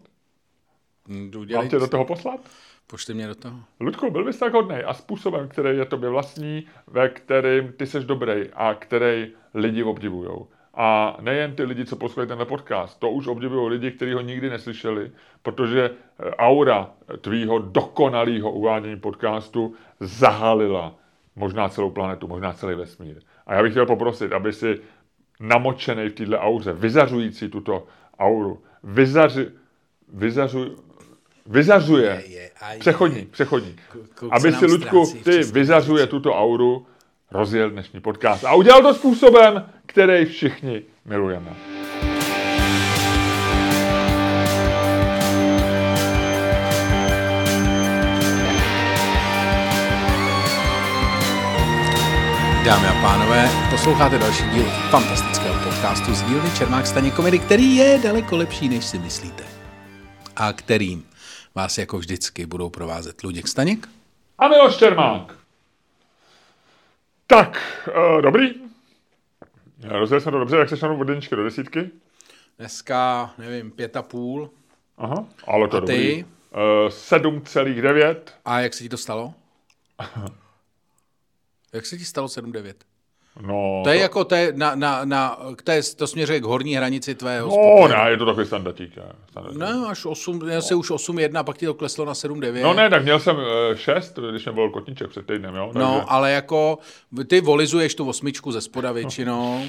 Udělej... Mám tě do toho poslat? Pošli mě do toho. Ludku, byl bys tak hodný a způsobem, který je tobě vlastní, ve kterým ty seš dobrý a který lidi obdivujou. A nejen ty lidi, co poslouchají tenhle podcast, to už obdivují lidi, kteří ho nikdy neslyšeli, protože eh, aura tvýho dokonalého uvádění podcastu zahalila možná celou planetu, možná celý vesmír. A já bych chtěl poprosit, aby si namočený v této auře, vyzařující tuto auru, vyzaři, vyzařu, vyzařuje, přechodní, přechodní, aby si, Ludku, ty vyzařuje tuto auru, rozjel dnešní podcast. A udělal to způsobem, který všichni milujeme. Dámy a pánové, posloucháte další díl fantastického podcastu z dílny Čermák Staně komedy, který je daleko lepší, než si myslíte. A kterým vás jako vždycky budou provázet Luděk Staněk a Miloš Čermák. Tak, uh, dobrý. Rozjel jsem to dobře, jak se šanu od jedničky do desítky? Dneska, nevím, pět a půl. Aha, ale to A je dobrý. ty? Uh, 7,9. A jak se ti to stalo? jak se ti stalo 7,9? No, To je jako, to, je na, na, na, to, je, to směřuje k horní hranici tvého no, spokojení. ne, je to takový standardík. je, standardík. Ne, až 8, měl jsi už 8,1, pak ti to kleslo na 7,9. No ne, tak měl jsem 6, když mě byl kotníček před týdnem, jo. Takže... No, ale jako ty volizuješ tu osmičku ze spoda většinou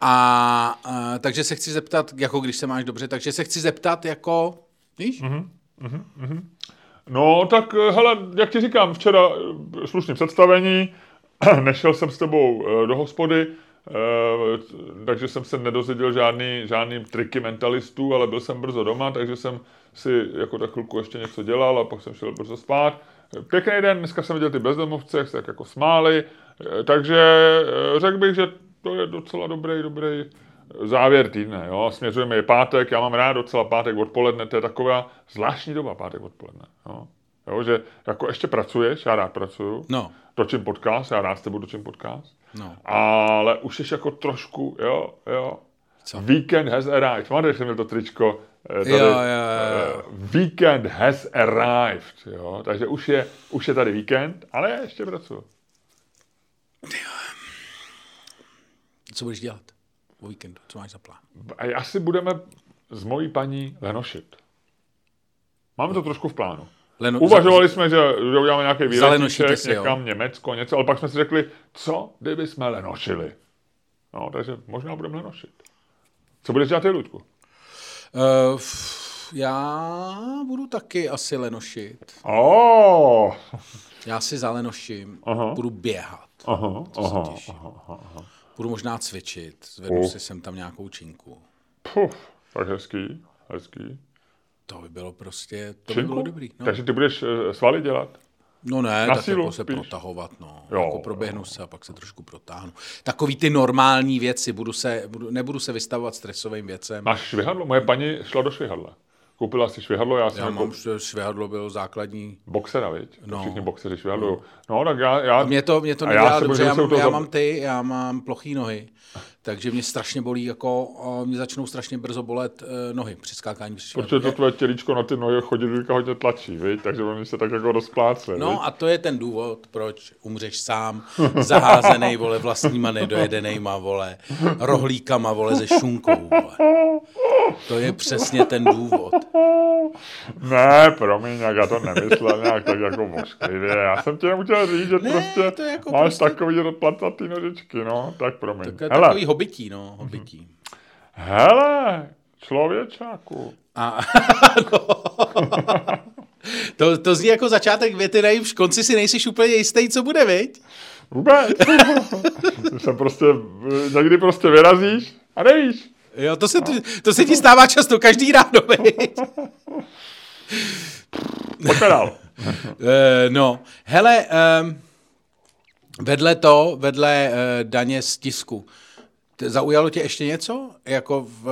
a, a takže se chci zeptat, jako když se máš dobře, takže se chci zeptat jako, víš? Mhm. No, tak eh, hele, jak ti říkám, včera eh, slušný představení, nešel jsem s tebou eh, do hospody, eh, takže jsem se nedozvěděl žádný, žádný triky mentalistů, ale byl jsem brzo doma, takže jsem si jako tak chvilku ještě něco dělal a pak jsem šel brzo spát. Pěkný den, dneska jsem viděl ty bezdomovce, jak se tak jako smáli, eh, takže řekl bych, že to je docela dobrý, dobrý závěr týdne, jo, směřujeme je pátek, já mám rád docela pátek odpoledne, to je taková zvláštní doba pátek odpoledne, jo. Jo, že jako ještě pracuješ, já rád pracuju, No, točím podcast, já rád s tebou točím podcast, no. ale už jsi jako trošku, jo, jo, Co? Weekend has arrived. Máte, jsem měl to tričko. eh, Tady, Jo, jo, jo, eh, Weekend has arrived. Jo? Takže už je, už je tady víkend, ale ještě pracuji. Co budeš dělat o víkendu? Co máš za plán? A asi budeme s mojí paní lenošit. Máme to trošku v plánu. Leno, Uvažovali jsme, že, že uděláme nějaký výletíček, si, jo. někam Německo, něco, ale pak jsme si řekli, co kdyby jsme lenošili. No, takže možná budeme lenošit. Co budeš dělat ty, Luďku? Uh, já budu taky asi lenošit. Oh, Já si zalenoším, Aha. budu běhat, aha, aha, aha, aha. budu možná cvičit, zvednu Uh. si sem tam nějakou činku. Puf, tak hezký, hezký. To by bylo prostě, to by bylo dobrý. No, Takže ty budeš eh, svaly dělat? no ne, na tak sílu jako se spíš? protahovat, no. Jo, jako proběhnu se a pak se trošku protáhnu. Takový ty normální věci, budu se, budu, nebudu se vystavovat stresovým věcem. Máš švihadlo? Moje paní šla do švihadla. Koupila si švihadlo, já jsem Já jako mám, že švihadlo bylo základní. boxera, viď? No. No. Všichni boxeři švihadlují. No, tak já... já Mě to, mě to a já nedělá se dobře, já, já mám ty, já mám plochý nohy, takže mě strašně bolí, jako mě začnou strašně brzo bolet uh, nohy při skákání. Při Protože to tvoje tělíčko na ty nohy chodidlíka hodně tlačí, viď? takže oni se tak jako rozpláce. viď? No a to je ten důvod, proč umřeš sám, zaházený, vole, vlastníma nedojedenejma, vole, rohlíkama, vole, ze šunkou, vole. To je přesně ten důvod. Ne, promiň, jak já to nemyslel nějak tak jako mošklivě. Já jsem tě chtěl říct, že Ne, prostě to je jako máš prostě- takový rozplatatý nožičky, no, tak promiň. Hele, takový hobití, no, hobití. hele, člověčáku. A, to, to zní jako začátek věty, nej, v konci si nejsi úplně jistý, co bude, viď? Vůbec. jsem prostě, někdy prostě vyrazíš a nevíš. Jo, to se, to se ti stává často, každý ráno, viď? Pojďme dál. Eh, no, hele, um, vedle to, vedle uh, daně z tisku, zaujalo tě ještě něco? Jako v,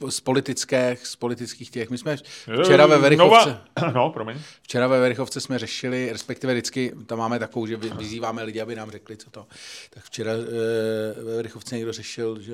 v, z politických, z politických těch. My jsme včera ve Verichovce, Nova... No, promiň. včera ve Verichovce jsme řešili, respektive vždycky tam máme takovou, že vy- vyzýváme lidi, aby nám řekli, co to. Tak včera uh, ve Verichovce někdo řešil, že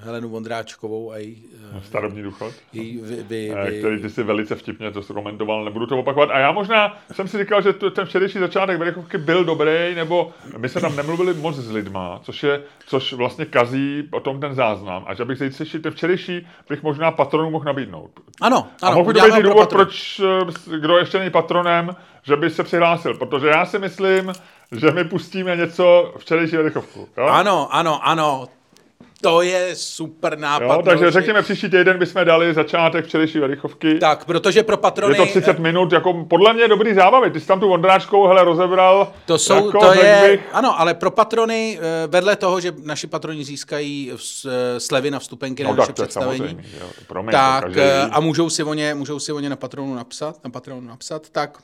Helenu Vondráčkovou a její, uh, Starobní důchod. její vy, vy, Eh, vy, který ty si velice vtipně to komentoval, nebudu to opakovat. A já možná jsem si říkal, že to, ten včerejší začátek Verichovky byl dobrý, nebo my jsme tam nemluvili moc s lidma, což, je, což vlastně kazí o tom ten záznam. A že bych zítřejší, ten včerejší bych možná patronů mohl nabídnout. Ano, A ano, mohl by to být důvod, proč, eh, kdo ještě není patronem, že by se přihlásil. Protože já si myslím, že my pustíme něco včerejší Verichovku. Jo? Ano, ano, ano. To je super nápad. Jo, takže řekněme, příští týden bychom dali začátek včerejší Verichovky. Tak, protože pro patrony... Je to 30 minut, jako podle mě dobrý zábavy. Ty jsi tam tu Vondráčkou, hele, rozebral. To jsou, jako, to je, Bych, ano, ale pro patrony, eh, vedle toho, že naši patroni získají eh, slevy na vstupenky na no naše to je představení, jo, promiň, tak každý eh, a můžou si o ně, můžou si o ně na patronu napsat, na patronu napsat, tak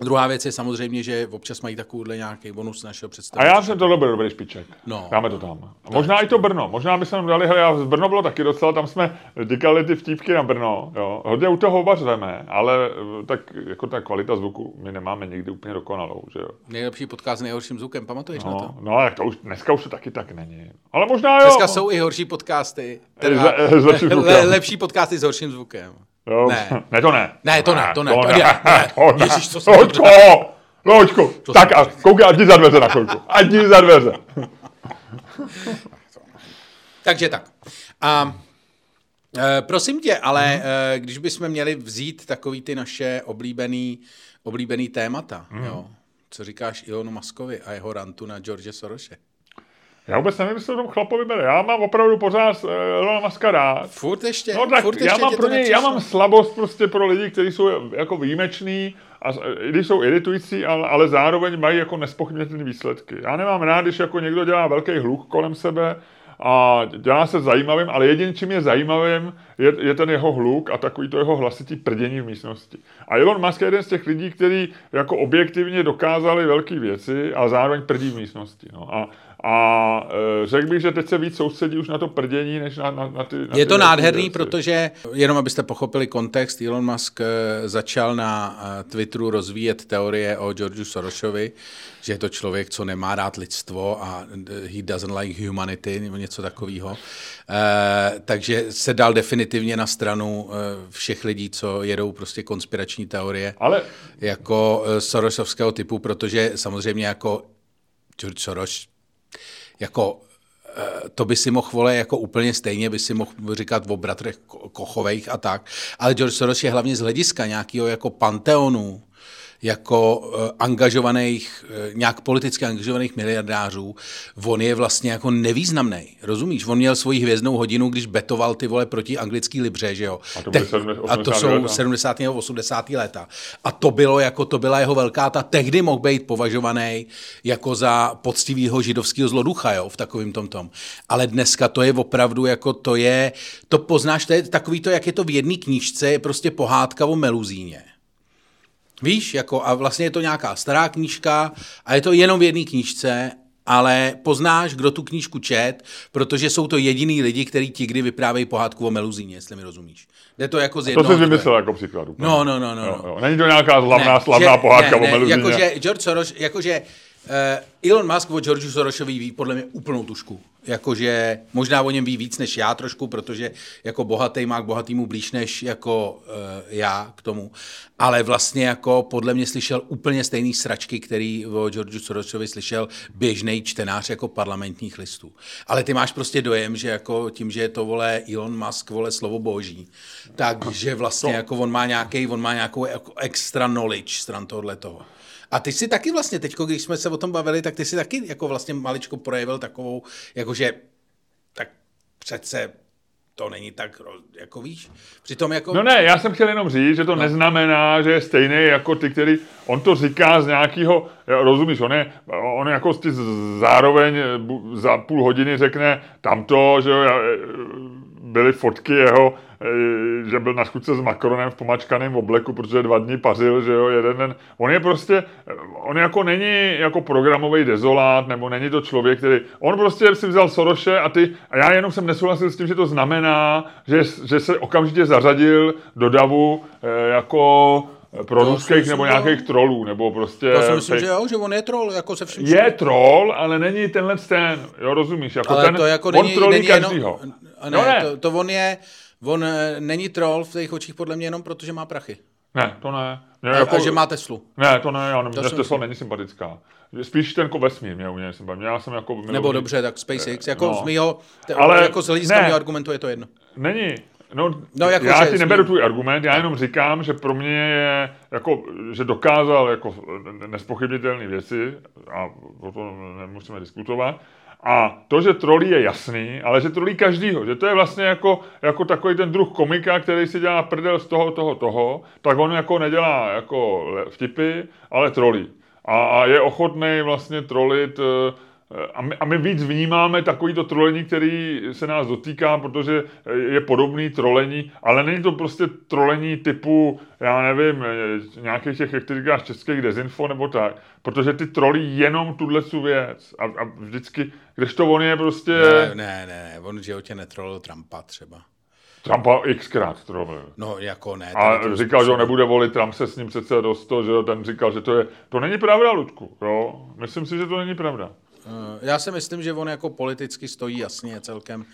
Druhá věc je samozřejmě, že občas mají takovýhle nějaký bonus našeho představu. A já jsem to byl dobrý špiček. No. Dáme to tam. A možná i to Brno. Možná by se nám dali, hele, já z Brno bylo taky docela, tam jsme děkali ty vtípky na Brno. Jo. Hodně u toho vařeme, ale eh, tak jako ta kvalita zvuku my nemáme nikdy úplně dokonalou. Že jo. Nejlepší podcast s nejhorším zvukem, pamatuješ no, na to? No, tak to už, dneska už to taky tak není. Ale možná jo. Dneska jsou i horší podcasty. Teda, s lepším zvukem. Le, lepší podcasty s horším zvukem. Jo, ne. ne, to ne. Ne, to ne, to ne. To ne, to ne. ne. To ne. Ježiš, to jsem Loďko! Loďko! Tak a koukej, ať za dveře na chvilku. Ať za dveře. Takže tak. A e, prosím tě, ale e, když bychom měli vzít takový ty naše oblíbený, oblíbený témata, mm. jo, co říkáš Ilonu Maskovi a jeho rantu na George Soroše? Já vůbec nevím, jestli to tomu chlapovi bere. Já mám opravdu pořád uh, Elona Muska rád. Furt ještě? No tak furt já mám pro něj, já mám slabost prostě pro lidi, kteří jsou jako výjimeční, a i když jsou iritující, ale, ale zároveň mají jako nespochybnitelné výsledky. Já nemám rád, když jako někdo dělá velký hluk kolem sebe, a dělá se zajímavým, ale jediný, čím je zajímavým, je, je ten jeho hluk a takový to jeho hlasitý prdění v místnosti. A Elon Musk je jeden z těch lidí, který jako objektivně dokázali velké věci a zároveň prdí v místnosti. No. A, a e, řekl bych, že teď se víc soustředí už na to prdění, než na, na, na ty na Je ty to nádherný, věci. protože, jenom abyste pochopili kontext, Elon Musk e, začal na e, Twitteru rozvíjet teorie o Georgeu Soroshovi, že je to člověk, co nemá rád lidstvo a he doesn't like humanity, nebo něco takového. E, takže se dal definitivně na stranu všech lidí, co jedou prostě konspirační teorie. Ale... Jako Sorosovského typu, protože samozřejmě jako George Soros jako eh, to by si mohl vole jako úplně stejně, by si mohl říkat o bratrech Kochovejch a tak, ale George Soros je hlavně z hlediska nějakého jako panteonu, jako uh, angažovaných, uh, nějak politicky angažovaných miliardářů, on je vlastně jako nevýznamný. Rozumíš? On měl svoji hvězdnou hodinu, když betoval ty vole proti anglický libře, že jo? A to, Te- 70, a to jsou leta. 70. nebo 80. léta. A to bylo jako, to byla jeho velká, ta tehdy mohl být považovaný jako za poctivýho židovského zloducha, jo, v takovým tom tom. Ale dneska to je opravdu jako, to je, to poznáš, to je takový to, jak je to v jedné knížce, je prostě pohádka o meluzíně. Víš, jako a vlastně je to nějaká stará knížka a je to jenom v jedné knížce, ale poznáš, kdo tu knížku čet, protože jsou to jediný lidi, kteří ti kdy vyprávějí pohádku o meluzíně, jestli mi rozumíš. Jde to jako z jednoho... To jsi vymyslel jako příklad. Úplně. No, no, no, no. Jo, jo. Není to nějaká slavná, ne, slavná že, pohádka ne, ne, o meluzíně. Jakože George Soros, jakože Elon Musk o George Sorosovi ví podle mě úplnou tušku jakože možná o něm ví víc než já trošku, protože jako bohatý má k bohatýmu blíž než jako uh, já k tomu, ale vlastně jako podle mě slyšel úplně stejný sračky, který o Georgeu Sorosovi slyšel běžný čtenář jako parlamentních listů. Ale ty máš prostě dojem, že jako tím, že je to vole Elon Musk, vole slovo boží, takže vlastně jako on má nějaký, on má nějakou jako extra knowledge stran tohohle toho. A ty si taky vlastně, teď, když jsme se o tom bavili, tak ty si taky jako vlastně maličko projevil takovou, jakože tak přece to není tak, jako víš, přitom jako... No ne, já jsem chtěl jenom říct, že to no. neznamená, že je stejný jako ty, který, on to říká z nějakého, rozumíš, on je, on jako ty zároveň za půl hodiny řekne tamto, že jo, byly fotky jeho, Eh, že byl na schůdce s Macronem v pomačkaném obleku, protože dva dny pařil, že jo, jeden den. On je prostě, on jako není jako programový dezolát, nebo není to člověk, který, on prostě si vzal Soroše a ty, a já jenom jsem nesouhlasil s tím, že to znamená, že, že se okamžitě zařadil do davu eh, jako pro ruských nebo nějakých trolů, nebo prostě... Já si myslím, že jo, že on je troll, jako se vším. Je troll, ale není tenhle ten, jo, rozumíš, jako ale ten, to jako on není, trolí není každýho. Jenom, ne, no ne. To, to on je, On eh, není troll v těch očích podle mě jenom proto, že má prachy. Ne, to ne. Mě a, jako... a že má Teslu. Ne, to ne, já nevím, to Tesla není sympatická. Spíš ten jako vesmír mě u něj sympatický. Já jsem jako... Nebo Nebo dobře, tak SpaceX. Jako no. z mýho, ale jako z hlediska mého argumentu je to jedno. Není. No, no jako já ti neberu tvůj argument, já jenom říkám, že pro mě je, jako, že dokázal jako nespochybnitelné věci a o tom nemusíme diskutovat, a to, že trolí je jasný, ale že trolí každýho, že to je vlastně jako, jako takový ten druh komika, který si dělá prdel z toho, toho, toho, tak on jako nedělá jako vtipy, ale trolí. A, a je ochotný vlastně trolit uh, a my, a my víc vnímáme takovýto trolení, který se nás dotýká, protože je podobný trolení, ale není to prostě trolení typu, já nevím, nějakých těch, jak ty říkáš, českých dezinfo nebo tak, protože ty trolí jenom tuhle věc a, a vždycky, kdežto on je prostě... Ne, ne, ne, on v životě netrolil Trumpa třeba. Trumpa xkrát trolil. No, jako ne. A říkal, že ho nebude volit, Trump se s ním přece dostal, že ten říkal, že to je, to není pravda, Ludku, jo. Myslím si, že to není pravda. Eh, já si myslím, že on jako politicky stojí jasně celkem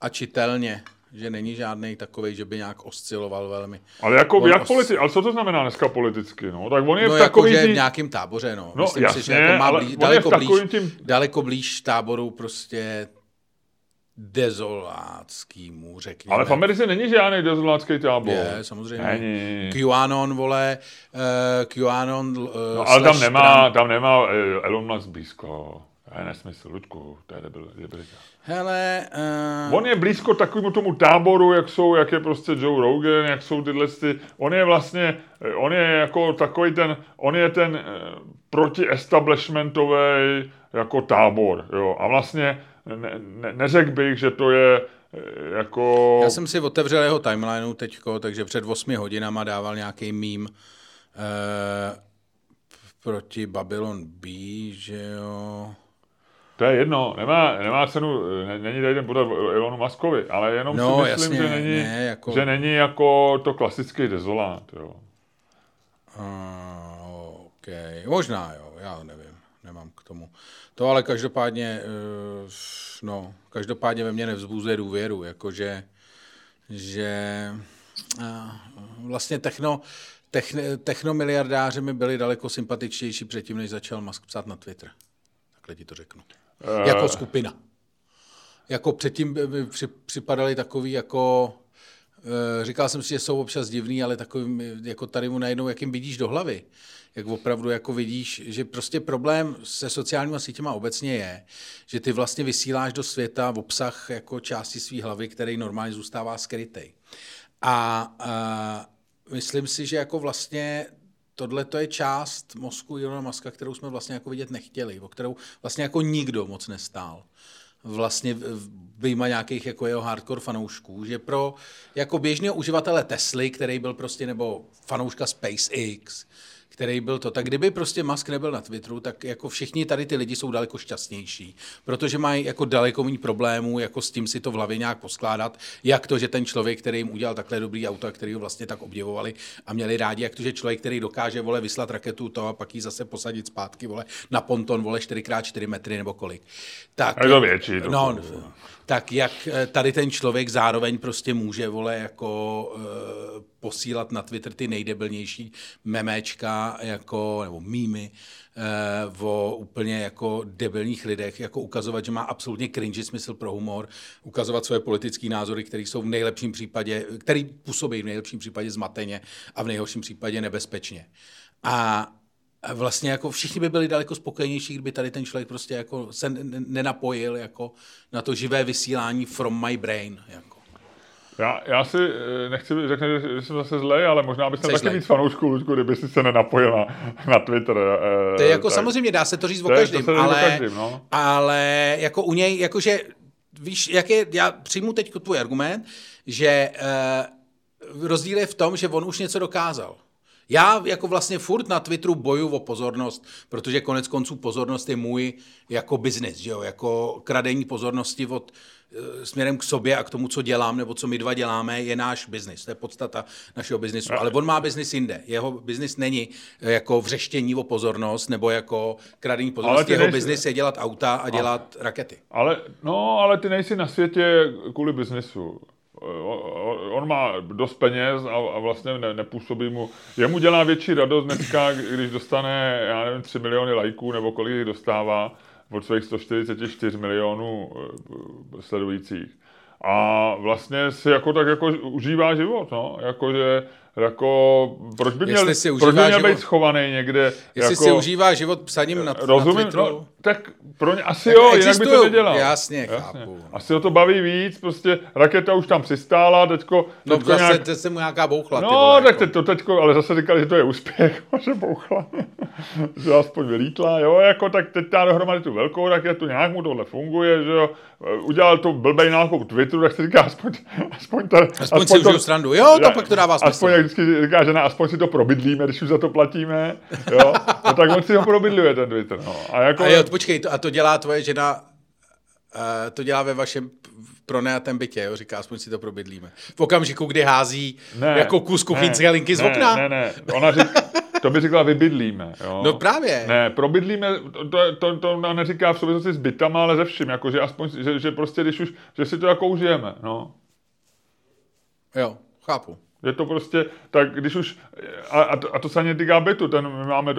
a čitelně že není žádný takový, že by nějak osciloval velmi. Ale jako on jak os... politi- ale co to znamená dneska politicky? No, tak on je no, v takový jako, že v nějakém táboře, no. no Myslím jasně, si, že jako má blíž, daleko, blíž, tím... daleko blíž táboru prostě dezolátskýmu, řekněme. Ale v Americe není žádný dezolátský tábor. Je, samozřejmě. Není. QAnon, vole, uh, QAnon uh, no, ale tam nemá, tam nemá Elon Musk blízko. To je nesmysl, Ludku, to je debil, debilita. Hele, uh... On je blízko takovému tomu táboru, jak jsou, jak je prostě Joe Rogan, jak jsou tyhle ty, on je vlastně, on je jako takový ten, on je ten uh, proti-establishmentový jako tábor, jo, a vlastně ne, ne, neřekl bych, že to je eh, jako... Já jsem si otevřel jeho timelineu teďko, takže před 8 hodinama dával nějaký mím eh, proti Babylon B, že jo... To je jedno, nemá, nemá cenu, není tady ten podat Elonu Maskovi, ale jenom no, si myslím, jasně, že, není, ne, jako... že není jako to klasický dezolát, jo. Uh, OK, možná jo, já nevím, nemám k tomu. To ale každopádně, uh, no, každopádně ve mně nevzbuzuje důvěru, jakože, že uh, vlastně techno, techn, technomiliardáři mi byli daleko sympatičtější předtím, než začal Musk psát na Twitter. Takhle ti to řeknu. Uh. Jako skupina. Jako předtím při, připadali takový jako, uh, říkal jsem si, že jsou občas divný, ale takový, jako tady mu najednou, jak jim vidíš do hlavy. Jak opravdu jako vidíš, že prostě problém se sociálníma sítěma obecně je, že ty vlastně vysíláš do světa v obsah jako části své hlavy, který normálně zůstává skrytej. A uh, myslím si, že jako vlastně tohle to je část mozku Ilona Maska, kterou jsme vlastně jako vidět nechtěli, o kterou vlastně jako nikdo moc nestál. Vlastně vyjma nějakých jako jeho hardcore fanoušků, že pro jako běžného uživatele Tesly, který byl prostě, nebo fanouška SpaceX, který byl to. Tak kdyby prostě Musk nebyl na Twitteru, tak jako všichni tady ty lidi jsou daleko šťastnější, protože mají jako daleko méně problémů, jako s tím si to v hlavě nějak poskládat, jak to, že ten člověk, který jim udělal takhle dobrý auto, který ho vlastně tak obdivovali a měli rádi, jak to, že člověk, který dokáže vole vyslat raketu to a pak ji zase posadit zpátky vole na ponton vole 4x4 metry nebo kolik. Tak, je to větší. To no, tak jak eh, tady ten člověk zároveň prostě může, vole, jako uh, posílat na Twitter ty nejdebilnější memečka, jako, nebo mýmy, uh, o úplně jako debilních lidech, jako ukazovat, že má absolutně cringe smysl pro humor, ukazovat své politické názory, které jsou v nejlepším případě, který působí v nejlepším případě zmateně a v nejhorším případě nebezpečně. A vlastně jako všichni by byli daleko spokojenější, kdyby tady ten člověk prostě jako se nenapojil jako na to živé vysílání from my brain. Jako. Já, já si eh, nechci řekne, že jsem zase zlej, ale možná bys taky víc fanoušků, Luďku, kdyby si se nenapojil na, na Twitter. Eh, to je jako tak. samozřejmě, dá se to říct o každém, ale, každým, no. ale jako u něj, jakože, víš, jak je, já přijmu teď tvůj argument, že uh, rozdíl je v tom, že on už něco dokázal. Já jako vlastně furt na Twitteru boju o pozornost, protože konec konců pozornost je můj jako biznis, že jo, jako kradení pozornosti od e, směrem k sobě a k tomu, co dělám, nebo co my dva děláme, je náš biznis. To je podstata našeho biznisu. Ale on má biznis jinde. Jeho biznis není e, jako vřeštění o pozornost, nebo jako kradení pozornosti. Jeho nejsi... biznis je dělat auta a dělat a, rakety. Ale, no, ale ty nejsi na světě kvůli biznisu on má dost peněz a, a vlastně ne, nepůsobí mu, jemu dělá větší radost dneska, když dostane, já nevím, 3 miliony lajků nebo kolik jich dostává od svých 144 milionů eh, sledujících. A vlastně si jako tak jako užívá život, no, jakože jako, proč by měl, proč by měl být schovaný někde? Jestli jako, si užívá život psaním na, rozumím, na no, tak pro ně, asi tak jo, jinak by to nedělal. Jasně, jasně, chápu. Asi ho to baví víc, prostě raketa už tam přistála, teďko... No teďko zase nějak... teď se mu nějaká bouchla. No, vole, tak jako. to teďko, ale zase říkali, že to je úspěch, že bouchla. že aspoň vylítla, jo, jako tak teď dá dohromady tu velkou raketu, nějak mu tohle funguje, že jo, udělal to blbej nákup Twitteru, tak si říká, aspoň, aspoň, ta, aspoň, aspoň si to, srandu, jo, to pak to dává smysl. Aspoň, jak vždycky říká žena, aspoň si to probydlíme, když už za to platíme, jo, no, tak on si ho probydluje, ten Twitter, no. A, jako, a jo, počkej, to, a to dělá tvoje žena, uh, to dělá ve vašem pronajatém bytě, jo, říká, aspoň si to probydlíme. V okamžiku, kdy hází ne, jako kus kuchyňské linky z okna. Ne, ne, ona říká, to by řekla vybydlíme. Jo? No právě. Ne, probydlíme, to, to, to, to neříká v souvislosti s bytama, ale ze vším, jako, že, aspoň, že, že prostě když už, že si to jako užijeme. No. Jo, chápu. Je to prostě, tak když už, a, a, to, a to se ani týká bytu, ten my máme,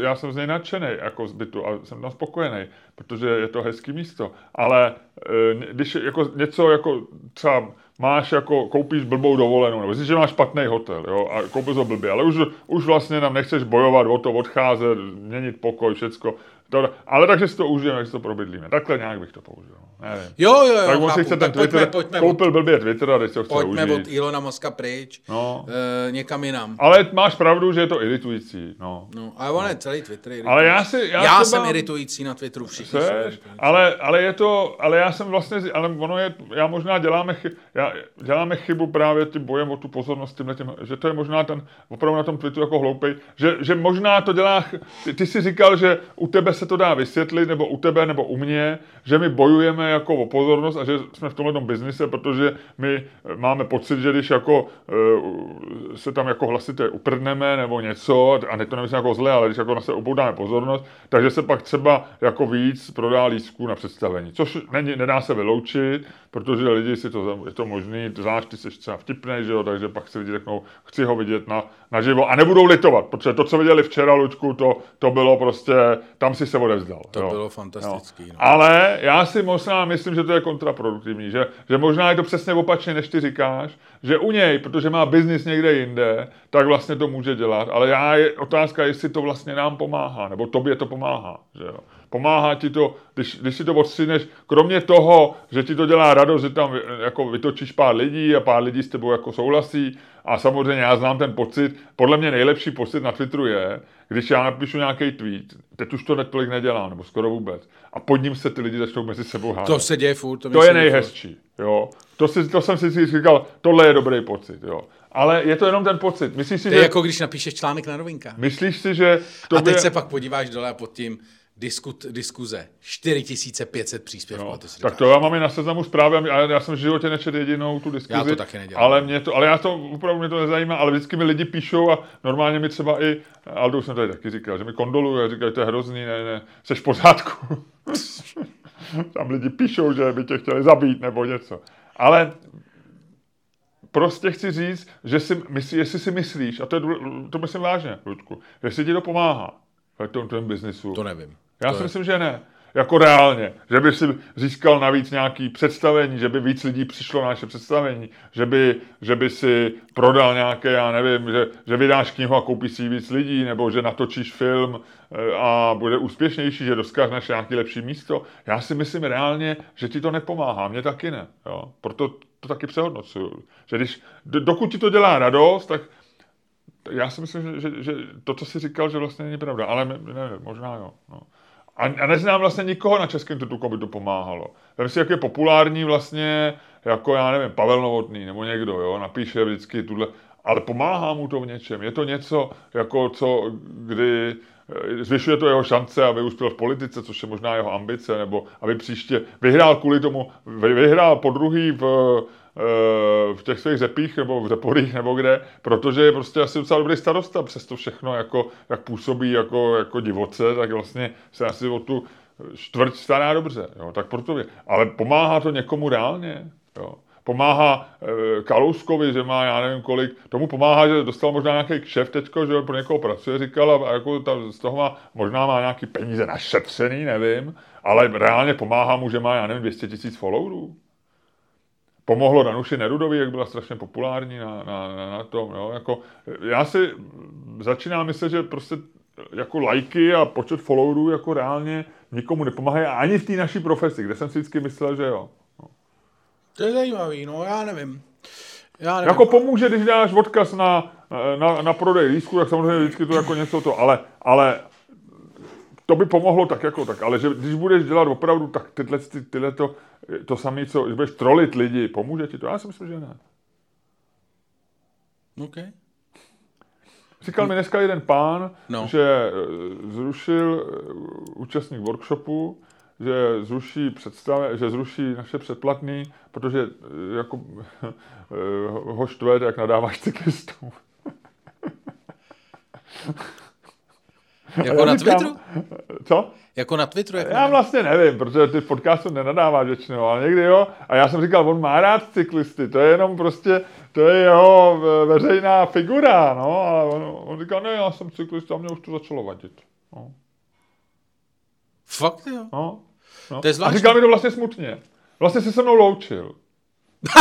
já jsem z něj nadšený, jako z bytu a jsem tam spokojený, protože je to hezký místo, ale e, když jako něco jako třeba máš jako, koupíš blbou dovolenou, nebo že máš špatný hotel, jo, a koupíš ho blbě, ale už, už vlastně nám nechceš bojovat o to, odcházet, měnit pokoj, všecko, to, ale takže si to užijeme, jak si to probydlíme. Takhle nějak bych to použil. Nevím. Jo, jo, jo. Tak on si chce ten Twitter, pojďme, pojďme koupil od, blbě Twitter a teď to chce pojďme užít. od Ilona Moska pryč, no. e, někam jinam. Ale máš pravdu, že je to iritující. No. no ale on no. je celý Twitter iritující. Ale já, si, já, já třeba, jsem iritující na Twitteru, všichni seš, ale, ale je to, ale já jsem vlastně, ale ono je, já možná děláme, chy, já, děláme chybu právě tím bojem o tu pozornost, tím, že to je možná ten, opravdu na tom Twitteru jako hloupej, že, že možná to dělá, ty, ty jsi říkal, že u tebe se to dá vysvětlit, nebo u tebe, nebo u mě, že my bojujeme jako o pozornost a že jsme v tomhle biznise, protože my máme pocit, že když jako uh, se tam jako hlasitě uprdneme nebo něco, a ne to nemyslím jako zle, ale když jako na se oboudáme pozornost, takže se pak třeba jako víc prodá lístků na představení, což není, nedá se vyloučit, protože lidi si to, je to možný, zvlášť ty jsi třeba vtipnej, že jo, takže pak si lidi řeknou, chci ho vidět na, naživo a nebudou litovat, protože to, co viděli včera, Luďku, to, to bylo prostě, tam si se odevzdal. To jo. bylo fantastický. No. Ale já si možná myslím, že to je kontraproduktivní, že, že možná je to přesně opačně, než ty říkáš, že u něj, protože má biznis někde jinde, tak vlastně to může dělat, ale já je otázka, jestli to vlastně nám pomáhá, nebo tobě to pomáhá, že jo. Pomáhá ti to, když, když si to odstříneš, kromě toho, že ti to dělá radost, že tam jako vytočíš pár lidí a pár lidí s tebou jako souhlasí a samozřejmě já znám ten pocit, podle mě nejlepší pocit na Twitteru je, když já napíšu nějaký tweet, teď už to tolik nedělám, nebo skoro vůbec, a pod ním se ty lidi začnou mezi sebou hádat. To se děje furt. To, to je nejhezčí, jo. To, si, to jsem si říkal, tohle je dobrý pocit, jo. Ale je to jenom ten pocit. Myslíš si, to je že... jako když napíšeš článek na novinka. Myslíš si, že... Tobě... A teď se pak podíváš dole a pod tím diskut, diskuze. 4500 příspěvků. No, to tak to já mám i na seznamu zprávy, já, já jsem v životě nečetl jedinou tu diskuzi. Já to taky nedělám. Ale, mě to, ale já to opravdu mě to nezajímá, ale vždycky mi lidi píšou a normálně mi třeba i, Aldo jsem tady taky říkal, že mi kondoluje, říkají, to je hrozný, ne, ne, jsi v pořádku. Tam lidi píšou, že by tě chtěli zabít nebo něco. Ale prostě chci říct, že si, myslí, jestli si myslíš, a to, je, to myslím vážně, Ludku, jestli ti to pomáhá v tom tvém biznisu. To nevím. Já to si je... myslím, že ne. Jako reálně. Že by si získal navíc nějaký představení, že by víc lidí přišlo na naše představení, že by, že by si prodal nějaké, já nevím, že, že vydáš knihu a koupíš si víc lidí, nebo že natočíš film eh, a bude úspěšnější, že dosáhneš nějaké lepší místo. Já si myslím reálně, že ti to nepomáhá, mně taky ne. Jo? Proto to taky přehodnocuju. Že když, dokud ti to dělá radost, tak já si myslím, že, že, že to, co jsi říkal, že vlastně není pravda, ale nevím, možná jo. No. A, a neznám vlastně nikoho na českém titulku, by to pomáhalo. Vem si, jak je populární vlastně, jako já nevím, Pavel Novotný nebo někdo, jo, napíše vždycky tuhle, ale pomáhá mu to v něčem. Je to něco, jako co, kdy eh, zvyšuje to jeho šance, aby uspěl v politice, což je možná jeho ambice, nebo aby příště vyhrál kvůli tomu, vyhrál po druhý v v těch svých řepích nebo v řeporích nebo kde, protože je prostě asi docela dobrý starosta, přes to všechno, jako, jak působí jako, jako divoce, tak vlastně se asi o tu čtvrť stará dobře, jo, tak proto je. Ale pomáhá to někomu reálně, jo. Pomáhá e, Kalouskovi, že má, já nevím kolik, tomu pomáhá, že dostal možná nějaký kšef teďko, že pro někoho pracuje, říkal, a, jako ta, z toho má, možná má nějaký peníze našetřený, nevím, ale reálně pomáhá mu, že má, já nevím, 200 tisíc followerů pomohlo Danuši Nerudovi, jak byla strašně populární na, na, na, na tom. Jo? Jako, já si začínám myslet, že prostě jako lajky a počet followerů jako reálně nikomu nepomáhají ani v té naší profesi, kde jsem si vždycky myslel, že jo. No. To je zajímavý, no já nevím. Já nevím. Jako pomůže, když dáš odkaz na, na, na prodej lístku, tak samozřejmě vždycky to jako něco to, ale, ale to by pomohlo tak jako tak, ale že když budeš dělat opravdu tak tyhle, ty, tyhle to, to samé, co, když budeš trolit lidi, pomůže ti to? Já si myslím, že ne. OK. Říkal mi dneska jeden pán, no. že eh, zrušil eh, účastník workshopu, že zruší představe, že zruší naše předplatný, protože eh, jako ho štve, jak nadáváš cyklistům. Jako na říkám, Twitteru? Co? Jako na Twitteru? Jako já vlastně nevím, protože ty podcastu nenadává většinou, ale někdy jo. A já jsem říkal, on má rád cyklisty, to je jenom prostě, to je jeho veřejná figura, no. A on, on říkal, ne, já jsem cyklista, mě už to začalo vadit. No. Fakt jo? No. no. To je zvláštní. A říkal mi to vlastně smutně. Vlastně se se mnou loučil.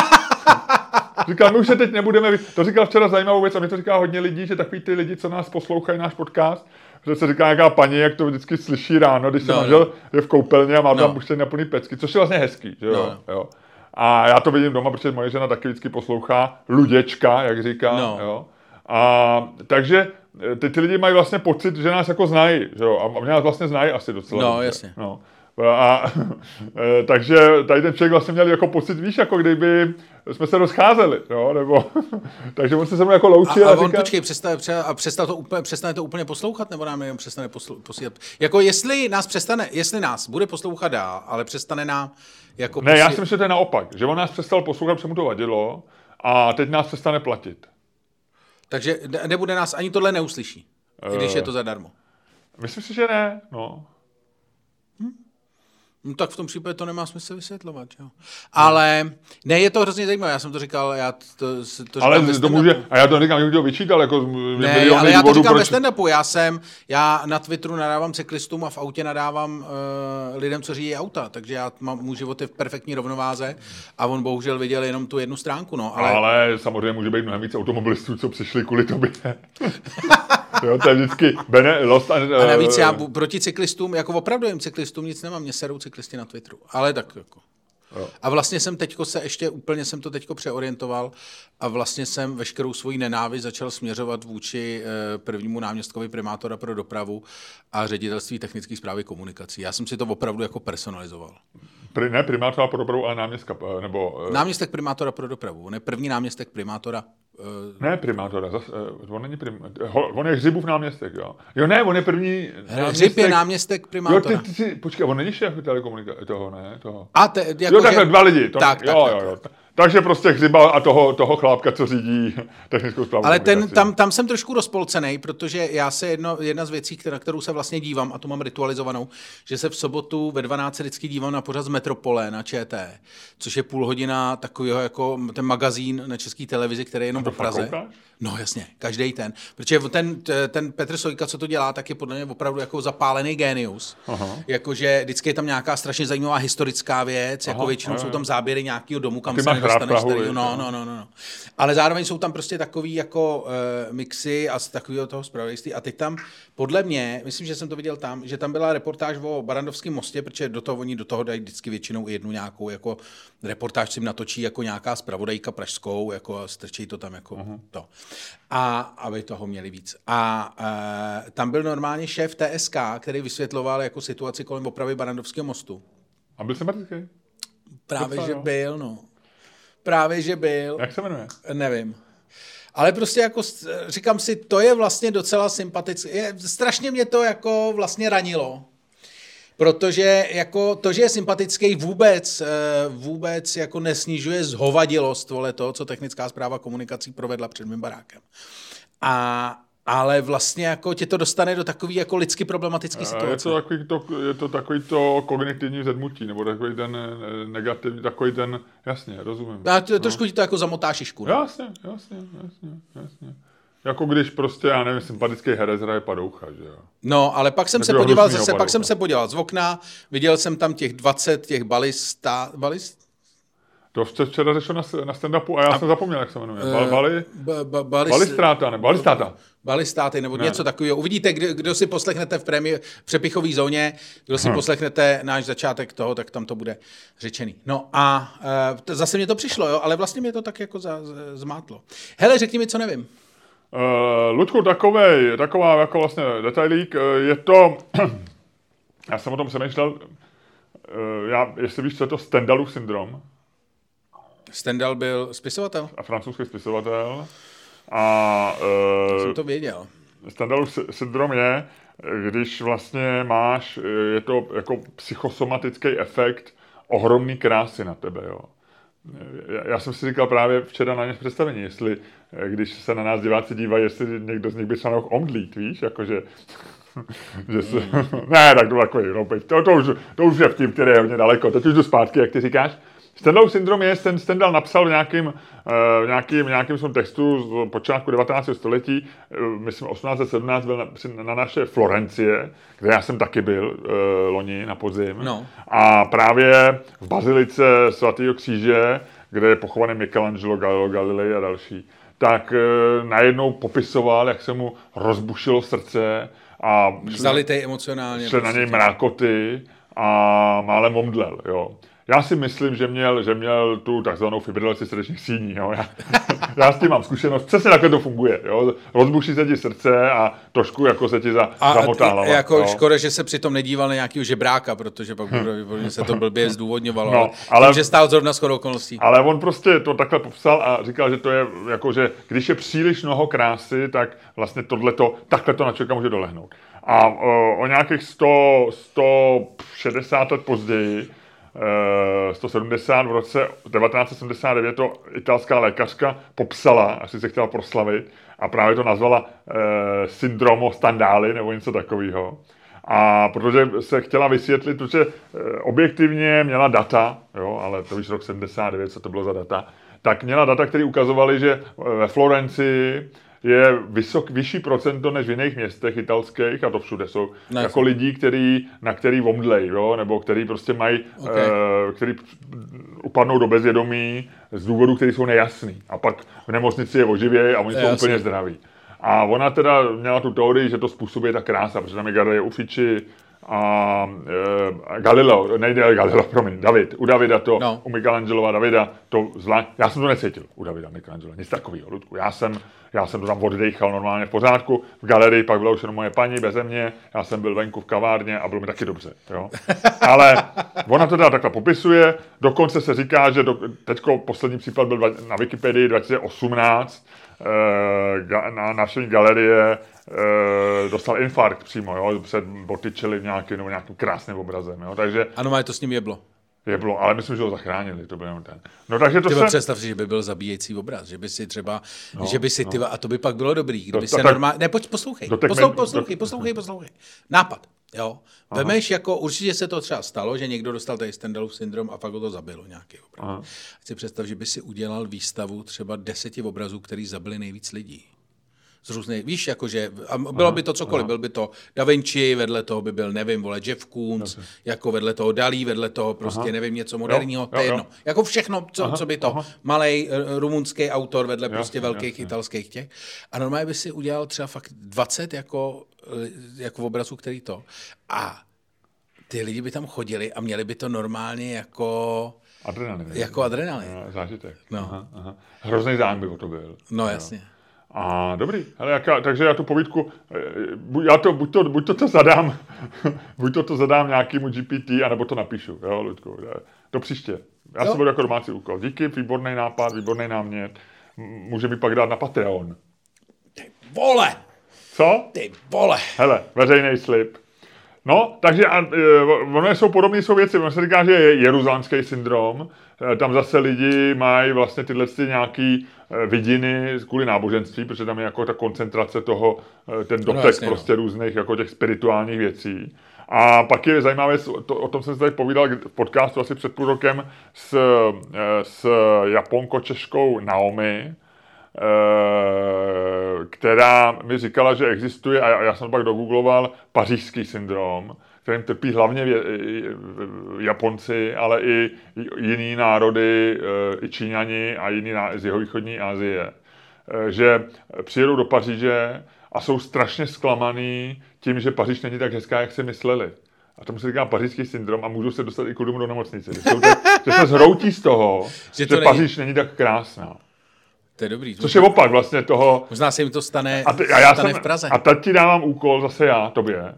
Říkal, my už se teď nebudeme, to říkal včera zajímavou věc a mi to říká hodně lidí, že takový ty lidi, co nás poslouchají náš podcast, že se říká nějaká paní, jak to vždycky slyší ráno, když se no, manžel no. je v koupelně a má no. tam už na plný pecky, což je vlastně hezký, že jo? No, jo. A já to vidím doma, protože moje žena taky vždycky poslouchá luděčka, jak říká, no. jo. A takže eh, ty, ty lidi mají vlastně pocit, že nás jako znají, že jo? A mě nás vlastně znají asi docela. No, dobře. jasně. No. A, eh, takže tady ten člověk vlastně měl jako pocit, víš, jako kdyby jsme se rozcházeli, jo, nebo, takže on se se mnou jako loučil. A, a, a on, říká, počkej, přestane, a přestane to, úplně, přestane to úplně poslouchat, nebo nám jenom přestane poslu, posílat? Jako jestli nás přestane, jestli nás bude poslouchat dál, ale přestane nám jako Ne, já si myslím, že to je naopak, že on nás přestal poslouchat, protože mu to vadilo a teď nás přestane platit. Takže nebude nás, ani tohle neuslyší, uh, když je to zadarmo. Myslím si, že ne, no. No tak v tom případě to nemá smysl vysvětlovat, jo. Ale ne, je to hrozně zajímavé, já jsem to říkal, já to, to Ale to může, a já to říkám, že to vyčítal, jako ne, ale já to říkám proč... ve stand já jsem, já na Twitteru nadávám cyklistům a v autě nadávám uh, lidem, co řídí auta, takže já mám, můj život je v perfektní rovnováze a on bohužel viděl jenom tu jednu stránku, no. Ale, ale samozřejmě může být mnohem víc automobilistů, co přišli kvůli tobě. jo, to je vždycky bene, lost and, uh, A navíc já proti cyklistům, jako opravdu cyklistům nic nemám, mě serou cyklisti na Twitteru, ale tak jako. Jo. A vlastně jsem teďko se ještě úplně jsem to teďko přeorientoval a vlastně jsem veškerou svoji nenávist začal směřovat vůči eh, prvnímu náměstkovi primátora pro dopravu a ředitelství technické zprávy komunikací. Já jsem si to opravdu jako personalizoval. Pri, ne primátora pro dopravu, ale náměstka, eh, nebo... Eh, náměstek primátora pro dopravu. On je první náměstek primátora Uh, ne primátora, zas, uh, on není prim, on je Hřibův náměstek, jo. Jo, ne, on je první náměstek. Hřib je náměstek primátora. Jo, ty, ty, ty, počkej, on není šéf telekomunikace, toho, ne, toho. A te, jako jo, takhle že... dva lidi. To, tak, jo, tak, jo, jo. Takže prostě Hřiba a toho, toho chlápka, co řídí technickou zprávu. Ale ten, tam, tam jsem trošku rozpolcený, protože já se jedno, jedna z věcí, která, kterou se vlastně dívám, a to mám ritualizovanou, že se v sobotu ve 12 vždycky dívám na pořad z Metropole na ČT, což je půl hodina takového jako ten magazín na české televizi, který je jenom v Praze. Koukáš? No jasně, každý ten. Protože ten, ten Petr Sojka, co to dělá, tak je podle mě opravdu jako zapálený genius. Jakože vždycky je tam nějaká strašně zajímavá historická věc, jako Aha, jako většinou jsou tam záběry nějakého domu, kam se nedostaneš. Tady, no, no, no, no, no. Ale zároveň jsou tam prostě takový jako uh, mixy a z takového toho zpravodajství. A teď tam, podle mě, myslím, že jsem to viděl tam, že tam byla reportáž o Barandovském mostě, protože do toho oni do toho dají vždycky většinou jednu nějakou jako reportáž si natočí jako nějaká zpravodajka pražskou, jako strčí to tam jako uh-huh. to a aby toho měli víc. A e, tam byl normálně šéf TSK, který vysvětloval jako situaci kolem opravy Barandovského mostu. A byl sympatický? Právě, Docela, že jo. byl, no. Právě, že byl. Jak se jmenuje? Nevím. Ale prostě jako říkám si, to je vlastně docela sympatické. Strašně mě to jako vlastně ranilo. Protože jako to, že je sympatický vůbec, eh, vůbec jako nesnižuje zhovadilost vole to, co technická zpráva komunikací provedla před mým barákem. A, ale vlastně jako tě to dostane do takový jako lidsky problematický situace. Je to takový to, je to takový to kognitivní zedmutí, nebo takový ten eh, negativní, takový ten, jasně, rozumím. A to, no. trošku ti to jako zamotá šišku. Ne? Jasně, jasně, jasně, jasně. Jako když prostě, já nevím, sympatický herec hraje padoucha, že jo. No, ale pak jsem se podíval zase, padoucha. pak jsem se podíval z okna, viděl jsem tam těch 20 těch balista, balist? To včera řešil na, na stand-upu a já a, jsem zapomněl, jak se jmenuje. Bal, bali, ba, ba, balis, balistráta, ne? Balistáta. Balistáty, nebo ne. něco takového. Uvidíte, kdo, kdo si poslechnete v, prémii, v přepichové zóně, kdo si hmm. poslechnete náš začátek toho, tak tam to bude řečený. No a uh, zase mě to přišlo, jo, ale vlastně mě to tak jako za, z, zmátlo. Hele, řekni mi, co nevím. Uh, Ludku, takovej, taková jako vlastně detailík, je to, já jsem o tom přemýšlel, uh, já, jestli víš, co je to Stendalův syndrom, Stendhal byl spisovatel? A francouzský spisovatel. A, uh, jsem to věděl. Stendhalův syndrom je, když vlastně máš, je to jako psychosomatický efekt ohromný krásy na tebe, jo. Já jsem si říkal právě včera na ně představení, jestli, když se na nás diváci dívají, jestli někdo z nich by se mohl omdlít, víš, jakože že se, ne, tak to takový, no, to, to, už, to už je vtip, který je hodně daleko, teď už jdu zpátky, jak ty říkáš. Stendhalův syndrom je, ten Stendhal napsal v nějakým, uh, nějakým, nějakým svém textu z počátku 19. století, uh, myslím 1817 byl na, na naše Florencie, kde já jsem taky byl uh, loni na podzim. No. A právě v Bazilice svatého kříže, kde je pochovaný Michelangelo, Galileo Galilei a další, tak najednou popisoval, jak se mu rozbušilo srdce a Zalitej emocionálně. Šli na něj prostě. mrákoty a málem omdlel, jo. Já si myslím, že měl, že měl tu takzvanou fibrilaci srdečních síní. Jo. Já, já, s tím mám zkušenost. Přesně takhle to funguje. Jo. Rozbuší se ti srdce a trošku jako se ti za, a zamotá hlava. Jako jo. škoda, že se přitom nedíval na nějakého žebráka, protože pak hm. se to blbě zdůvodňovalo. No, ale, tím, že stál zrovna shodou okolností. Ale on prostě to takhle popsal a říkal, že to je jako, že když je příliš mnoho krásy, tak vlastně tohleto, takhle to na člověka může dolehnout. A o, o nějakých 100, 160 let později 170 v roce 1979 to italská lékařka popsala, asi se chtěla proslavit, a právě to nazvala e, syndromo standály nebo něco takového. A protože se chtěla vysvětlit, protože e, objektivně měla data, jo, ale to víš rok 79, co to bylo za data, tak měla data, které ukazovaly, že ve Florencii je vysok, vyšší procento než v jiných městech italských, a to všude jsou ne, jako lidí, který, na který omdlej, jo, nebo který prostě mají, okay. uh, který upadnou do bezvědomí z důvodů, které jsou nejasný. A pak v nemocnici je oživějí a oni jsou úplně zdraví. A ona teda měla tu teorii, že to způsobuje ta krása, protože tam je Gardie Uffizi, a e, Galileo, nejde Galileo, promiň, David, u Davida to, no. u Michelangelova Davida to zvlášť, já jsem to necítil u Davida Michelangela, nic takového, Ludku, já jsem, já jsem to tam oddechal normálně v pořádku, v galerii pak byla už jenom moje paní beze mě, já jsem byl venku v kavárně a bylo mi taky dobře, jo. Ale ona to teda takhle popisuje, dokonce se říká, že do, teďko poslední případ byl na Wikipedii 2018, e, na návštěvní galerie e, dostal infarkt přímo, jo, před Botticelli nějaký, nebo nějakým krásným obrazem, jo, takže... Ano, má to s ním jeblo. Jeblo, ale myslím, že ho zachránili, to byl jenom ten. No takže to se... představ si, že by byl zabíjející obraz, že by si třeba, no, že by si, no. tyva, a to by pak bylo dobrý, kdyby se normálně, ne, pojď, poslouchej, poslouchej, poslouchej, poslouchej, poslouchej, nápad, jo, vemeš jako, určitě se to třeba stalo, že někdo dostal tady Stendhalův syndrom a pak ho to zabilo nějaký obraz. Chci představ, že by si udělal výstavu třeba deseti obrazů, který zabili nejvíc lidí z různých, víš, jakože, a bylo aha, by to cokoliv, aha. byl by to Da Vinci, vedle toho by byl, nevím, vole, Jeff Koons, okay. jako vedle toho Dalí, vedle toho prostě, aha. nevím, něco moderního, to je jedno. Jako všechno, co, aha, co by to, malej eh, rumunský autor vedle jasně, prostě velkých jasně. italských těch. A normálně by si udělal třeba fakt 20 jako, eh, jako obrazů, který to. A ty lidi by tam chodili a měli by to normálně jako... Adrenalin. Jako adrenalin. Zážitek. No. Aha, aha. Hrozný zájem by o to byl. No jasně. Jo. A dobrý, ale jaká, takže já tu povídku, eh, já to, buď, to, buď to, to zadám, buď to, to zadám nějakému GPT, anebo to napíšu, jo, Ludku, do příště. Já jo. si budu jako domácí úkol. Díky, výborný nápad, výborný námět. Může mi pak dát na Patreon. Ty vole! Co? Ty vole! Hele, veřejný slib. No, takže a, e, ono jsou podobné jsou věci. Ono se říká, že je jeruzalemský syndrom. E, tam zase lidi mají vlastně tyhle ty nějaký vidiny kvůli náboženství, protože tam je jako ta koncentrace toho, ten no, dotek no, jasně, prostě no. různých jako těch spirituálních věcí. A pak je zajímavé, to, o tom jsem se tady povídal v podcastu asi před půl rokem s, s Japonko-Češkou Naomi, která mi říkala, že existuje, a já jsem pak dogoogloval, pařížský syndrom, kterým trpí hlavně Japonci, ale i jiný národy, i Číňani a jiný z jeho východní Asie, že přijedou do Paříže a jsou strašně zklamaný tím, že Paříž není tak hezká, jak si mysleli. A tomu se říká pařížský syndrom a můžou se dostat i k do nemocnice. Že, jsou to, že se zhroutí z toho, že, že Paříž není tak krásná. To je dobrý. Což je opak vlastně toho. Možná se jim to stane, a, ty, a já stane jsem, v Praze. A teď ti dávám úkol, zase já, tobě.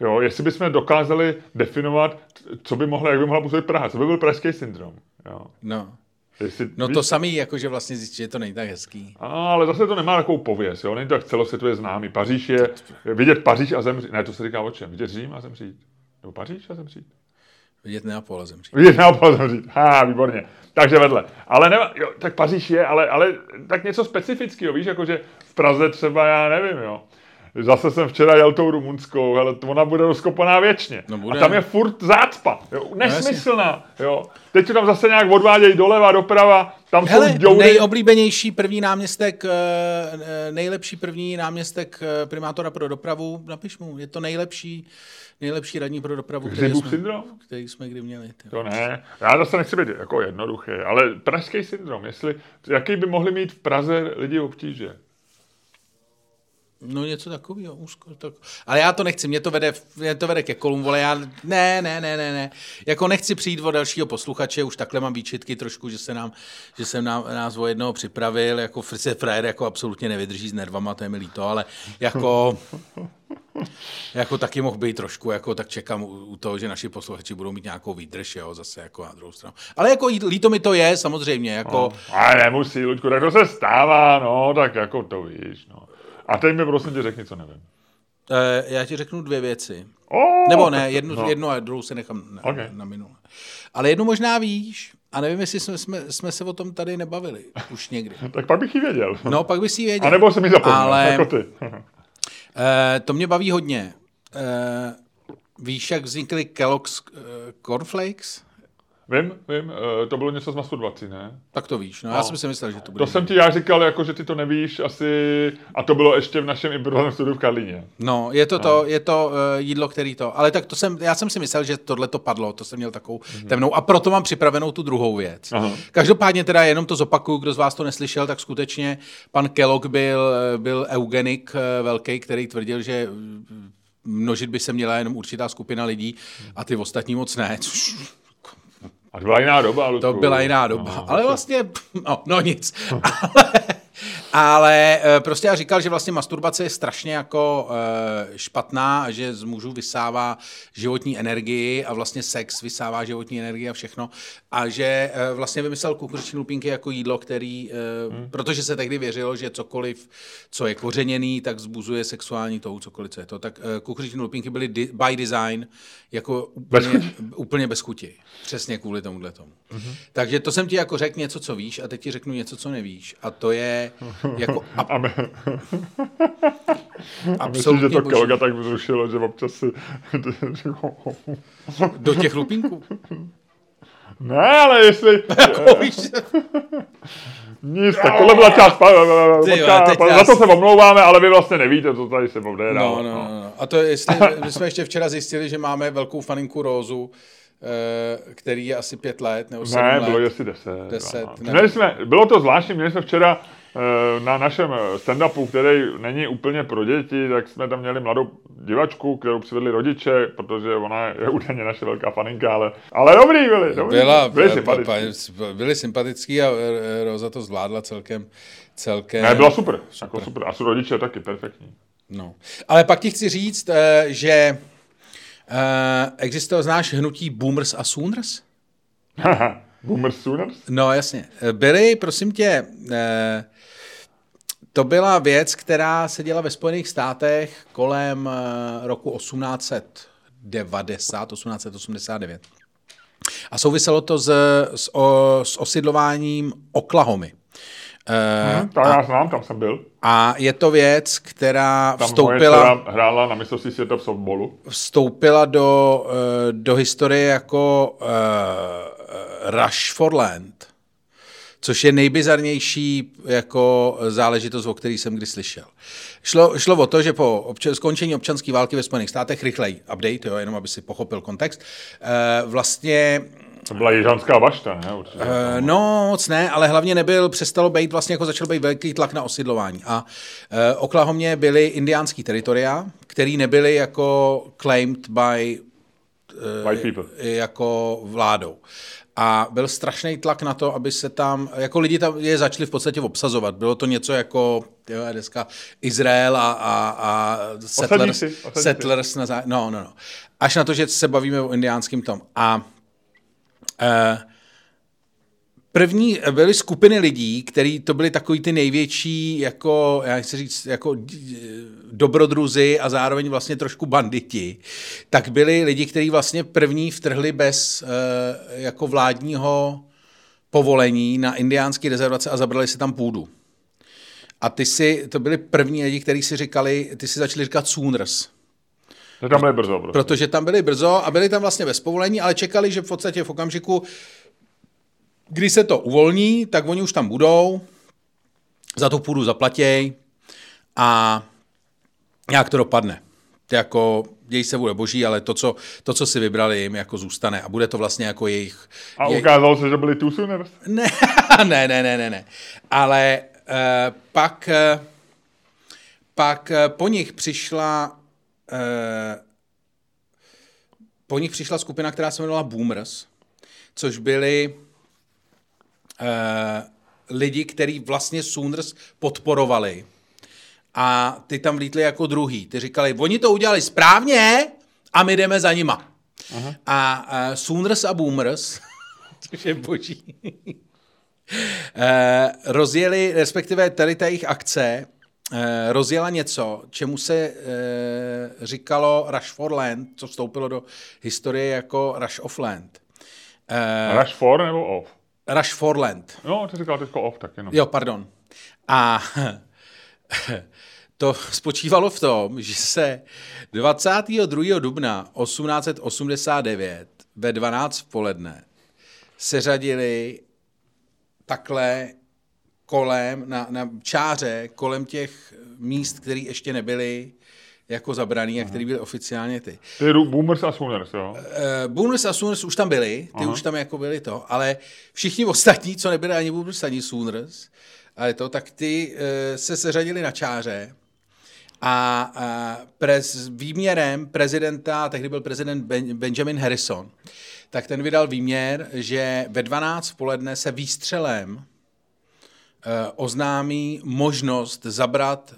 Jo, jestli bychom dokázali definovat, co by mohlo, jak by mohla působit Praha, co by byl pražský syndrom. Jo. No. Jestli, no víš, to samý, jakože vlastně zjistit, že to není tak hezký. A, ale zase to nemá takovou pověst, jo? není to tak celosvětově známý. Paříž je, vidět Paříž a zemřít, ne, to se říká o čem, vidět Řím a zemřít. Nebo Paříž a zemřít. Vidět Neapol a zemřít. Vidět Neapol a zemřít. Ha, výborně. Takže vedle. Ale ne, jo, tak Paříž je, ale, ale tak něco specifického, víš, jakože v Praze třeba, já nevím, jo. Zase jsem včera jel tou rumunskou, ale ona bude rozkopaná věčně. No bude. A tam je furt zácpa. Jo, no nesmyslná. Jo. Teď to tam zase nějak odvádějí doleva, doprava, tam Hele, jsou děury. nejoblíbenější první náměstek, eh, eh, nejlepší první náměstek eh, primátora pro dopravu, napiš mu, je to nejlepší, nejlepší radní pro dopravu, který jsme, syndrom? který jsme kdy měli. Tyjo. To ne, já zase nechci být jako jednoduchý, ale pražský syndrom, jestli, jaký by mohli mít v Praze lidi obtíže? No něco takového, úzko. Tak. Ale já to nechci, mě to vede, mě to vede ke kolům, vole, já, ne, ne, ne, ne, ne. Jako nechci přijít o dalšího posluchače, už takhle mám výčitky trošku, že se nám, že jsem nám, nás o jednoho připravil, jako Frice Frajer jako absolutně nevydrží s nervama, to je mi líto, ale jako, jako taky mohl být trošku, jako tak čekám u, u toho, že naši posluchači budou mít nějakou výdrž, jo, zase jako na druhou stranu. Ale jako líto mi to je, samozřejmě, jako... No, ale nemusí, Luďku, tak to se stává, no, tak jako to víš, no. A teď mi prosím tě řekni, co nevím. E, já ti řeknu dvě věci. Oh, Nebo ne, jednu, no. jednu a druhou se nechám na, okay. na minule. Ale jednu možná víš, a nevím, jestli jsme, jsme, jsme se o tom tady nebavili už někdy. tak pak bych ji věděl. No, pak bych si ji věděl. A nebo se mi zapomněl, Ale, jako ty. e, to mě baví hodně. E, víš, jak vznikly Kellogg's Cornflakes? Vím, vím, eh, to bylo něco z masturbací, ne? Tak to víš, no, já no. jsem si myslel, že to bude. To jsem ti já říkal, jako, že ty to nevíš asi, a to bylo ještě v našem improvizovaném studiu v Karlíně. No, je to no. to, je to uh, jídlo, který to, ale tak to jsem, já jsem si myslel, že tohle to padlo, to jsem měl takovou mm-hmm. temnou a proto mám připravenou tu druhou věc. Aha. Každopádně teda jenom to zopakuju, kdo z vás to neslyšel, tak skutečně pan Kellogg byl, eh, byl eugenik velký, který tvrdil, že množit by se měla jenom určitá skupina lidí a ty ostatní moc ne, což a to byla jiná doba, Ludku. To byla jiná doba, no, ale vlastně, no, no nic. ale, ale eh, prostě já říkal, že vlastně masturbace je strašně jako uh, špatná a že z mužů vysává životní energii a vlastně sex vysává životní energii a všechno. A že uh, vlastně vymyslel kukuřiční lupínky jako jídlo, který, hmm. protože se tehdy věřilo, že cokoliv, co je kořeněný, tak zbuzuje sexuální tou, cokoliv, co je to. Tak kukuřiční lupínky byly by design jako úplně bez, úplně bez chuti. Přesně kvůli tomuhle tomu. Mm-hmm. Takže to jsem ti jako řekl něco, co víš a teď ti řeknu něco, co nevíš. A to je jako... A, my... a myslím, že to kolega tak vzrušilo, že občas si... Do těch lupinků? Ne, ale jestli... jako víš... Nic, tak tohle byla část... Za to se omlouváme, ale vy vlastně nevíte, co tady se bude. No, no, no, no. A to jestli, my jsme ještě včera zjistili, že máme velkou faninku Rózu, eh, který je asi pět let, nebo sedm ne, let. bylo asi deset. deset měli jsme, bylo to zvláštní, měli jsme včera na našem stand-upu, který není úplně pro děti, tak jsme tam měli mladou divačku, kterou přivedli rodiče, protože ona je údajně naše velká faninka, ale, ale dobrý byli, dobrý, Byla, byli, sympatický. byli sympatický a eh, Roza to zvládla celkem, celkem... Ne, byla super, super. Jako super. A jsou rodiče taky perfektní. No. Ale pak ti chci říct, eh, že existuje, znáš hnutí Boomers a Sooners? Boomers Sooners? No, jasně. Byly, prosím tě, uh, to byla věc, která se děla ve Spojených státech kolem uh, roku 1890, 1889. A souviselo to s, s, o, s osidlováním Oklahomy. Hmm, to já znám, tam jsem byl. A je to věc, která tam vstoupila... Tam hrála na mistrovství světa v softballu. Vstoupila do, eh, do historie jako uh, Rush for Land, což je nejbizarnější jako záležitost, o který jsem kdy slyšel. Šlo, šlo o to, že po obč- skončení občanské války ve Spojených státech, rychlej update, jo, jenom aby si pochopil kontext, eh, vlastně to byla jižanská bašta, ne? Určitě. Uh, no, moc ne, ale hlavně nebyl, přestalo být, vlastně jako začal být velký tlak na osidlování. A uh, Oklahomě byly indiánský teritoria, který nebyly jako claimed by uh, White people. jako vládou. A byl strašný tlak na to, aby se tam, jako lidi tam je začali v podstatě obsazovat. Bylo to něco jako, jo, dneska Izrael a, a, a settlers, osadníci. settlers na zá... no, no, no. Až na to, že se bavíme o indiánském tom. A uh, První byly skupiny lidí, který to byly takový ty největší, jako, já chci říct, jako dobrodruzy a zároveň vlastně trošku banditi, tak byli lidi, kteří vlastně první vtrhli bez uh, jako vládního povolení na indiánské rezervace a zabrali si tam půdu. A ty si, to byli první lidi, kteří si říkali, ty si začali říkat Sooners. To tam byli brzo. Prostě. Protože tam byli brzo a byli tam vlastně bez povolení, ale čekali, že v podstatě v okamžiku, když se to uvolní, tak oni už tam budou, za tu půdu zaplatěj a nějak to dopadne. To jako, děj se bude boží, ale to co, to, co si vybrali, jim jako zůstane a bude to vlastně jako jejich... A jejich... ukázalo se, že byli tu Ne, ne, ne, ne, ne, ne. Ale uh, pak, uh, pak uh, po nich přišla uh, po nich přišla skupina, která se jmenovala Boomers, což byli lidi, kteří vlastně Sooners podporovali. A ty tam vlítli jako druhý. Ty říkali, oni to udělali správně a my jdeme za nima. Aha. A uh, Sooners a Boomers, což je boží, uh, rozjeli, respektive tady ta jejich akce, uh, rozjela něco, čemu se uh, říkalo Rush for Land, co vstoupilo do historie jako Rush of Land. Uh, Rush for nebo off? Rush for Land. No, ty říkal teďko off, tak jenom. Jo, pardon. A to spočívalo v tom, že se 22. dubna 1889 ve 12 v poledne seřadili takhle kolem, na, na čáře, kolem těch míst, které ještě nebyly jako zabraný a který byly oficiálně ty. Ty Boomers a Sooners, jo? Uh, Boomers a Sooners už tam byli, ty Aha. už tam jako byli to, ale všichni ostatní, co nebyli ani Boomers, ani Sooners, ale to, tak ty uh, se seřadili na čáře a, a prez, výměrem prezidenta, tehdy byl prezident ben, Benjamin Harrison, tak ten vydal výměr, že ve 12 poledne se výstřelem uh, oznámí možnost zabrat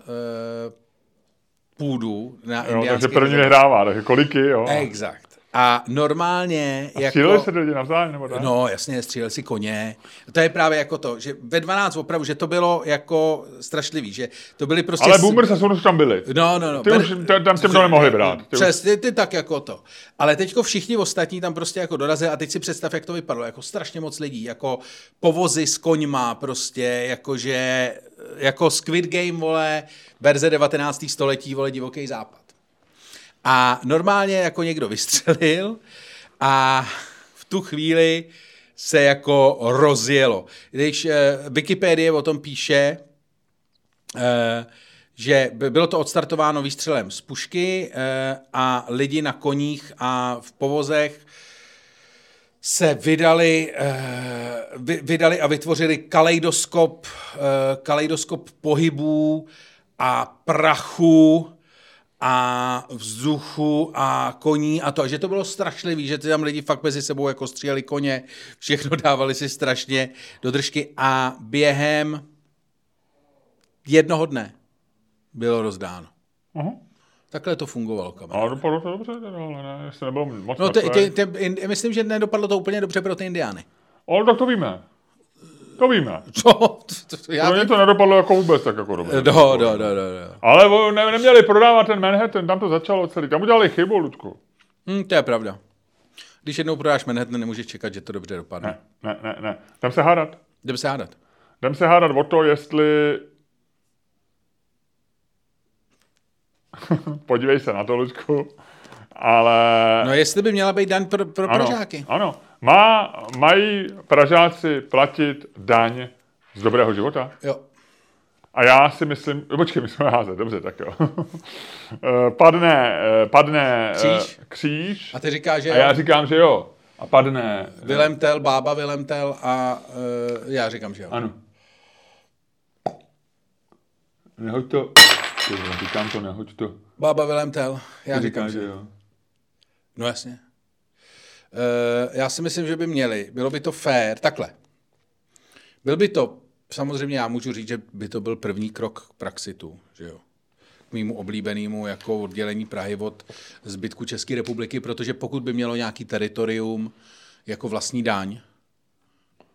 půdu na jo, Takže první vyhrává, takže koliky, jo. Exakt. A normálně... A jako, se lidi navzájem, nebo tak? No, jasně, stříleli si koně. To je právě jako to, že ve 12 opravdu, že to bylo jako strašlivý, že to byly prostě... Ale Boomers a Sonos tam byli. No, no, no. Ty už tam těm to nemohli brát. Ty Přes, ty, ty, tak jako to. Ale teďko všichni ostatní tam prostě jako dorazili a teď si představ, jak to vypadalo. Jako strašně moc lidí, jako povozy s koňma prostě, jakože, jako Squid Game, vole, verze 19. století, vole, divoký západ. A normálně jako někdo vystřelil a v tu chvíli se jako rozjelo. Když eh, Wikipedie o tom píše, eh, že bylo to odstartováno výstřelem z pušky eh, a lidi na koních a v povozech se vydali, eh, vydali a vytvořili kaleidoskop, eh, kaleidoskop pohybů a prachu a vzduchu a koní a to. A že to bylo strašlivý, že ty tam lidi fakt mezi sebou jako stříleli koně, všechno dávali si strašně do držky a během jednoho dne bylo rozdáno. Uh-huh. Takhle to fungovalo, kamaráde. Ale dopadlo to dobře, ale ne, jestli nebylo moc no, te, te, te, myslím, že nedopadlo to úplně dobře pro ty indiány. Ale tak to víme. To víme. Co? To, to, já Pro ně to nedopadlo jako vůbec tak jako dobře. Do, do, do, do, do. Ale ne, neměli prodávat ten Manhattan, tam to začalo celý. Tam udělali chybu, Ludku. Hmm, to je pravda. Když jednou prodáš Manhattan, nemůžeš čekat, že to dobře dopadne. Ne, ne, ne, ne. Jdem se hádat. Jdem se hádat. Jdem se hádat o to, jestli... Podívej se na to, Ludku. Ale... No jestli by měla být dan pro, pro ano, Pražáky. Ano, Má, mají Pražáci platit daň z dobrého života? Jo. A já si myslím, počkej, my jsme házet, dobře, tak jo. Eh, padne, eh, padne Kříž. kříž A ty říkáš, že a já říkám, že jo. A padne... Vilemtel, bába Vilemtel a uh, já říkám, že jo. Ano. Nehoď to. Říkám to, nehoď to. Bába Vilemtel, já Ty říkám, říkáš, že jo. jo. No jasně. Uh, já si myslím, že by měli. Bylo by to fair. Takhle. Byl by to, samozřejmě já můžu říct, že by to byl první krok k Praxitu, že jo. K mýmu oblíbenému jako oddělení Prahy od zbytku České republiky, protože pokud by mělo nějaký teritorium jako vlastní daň,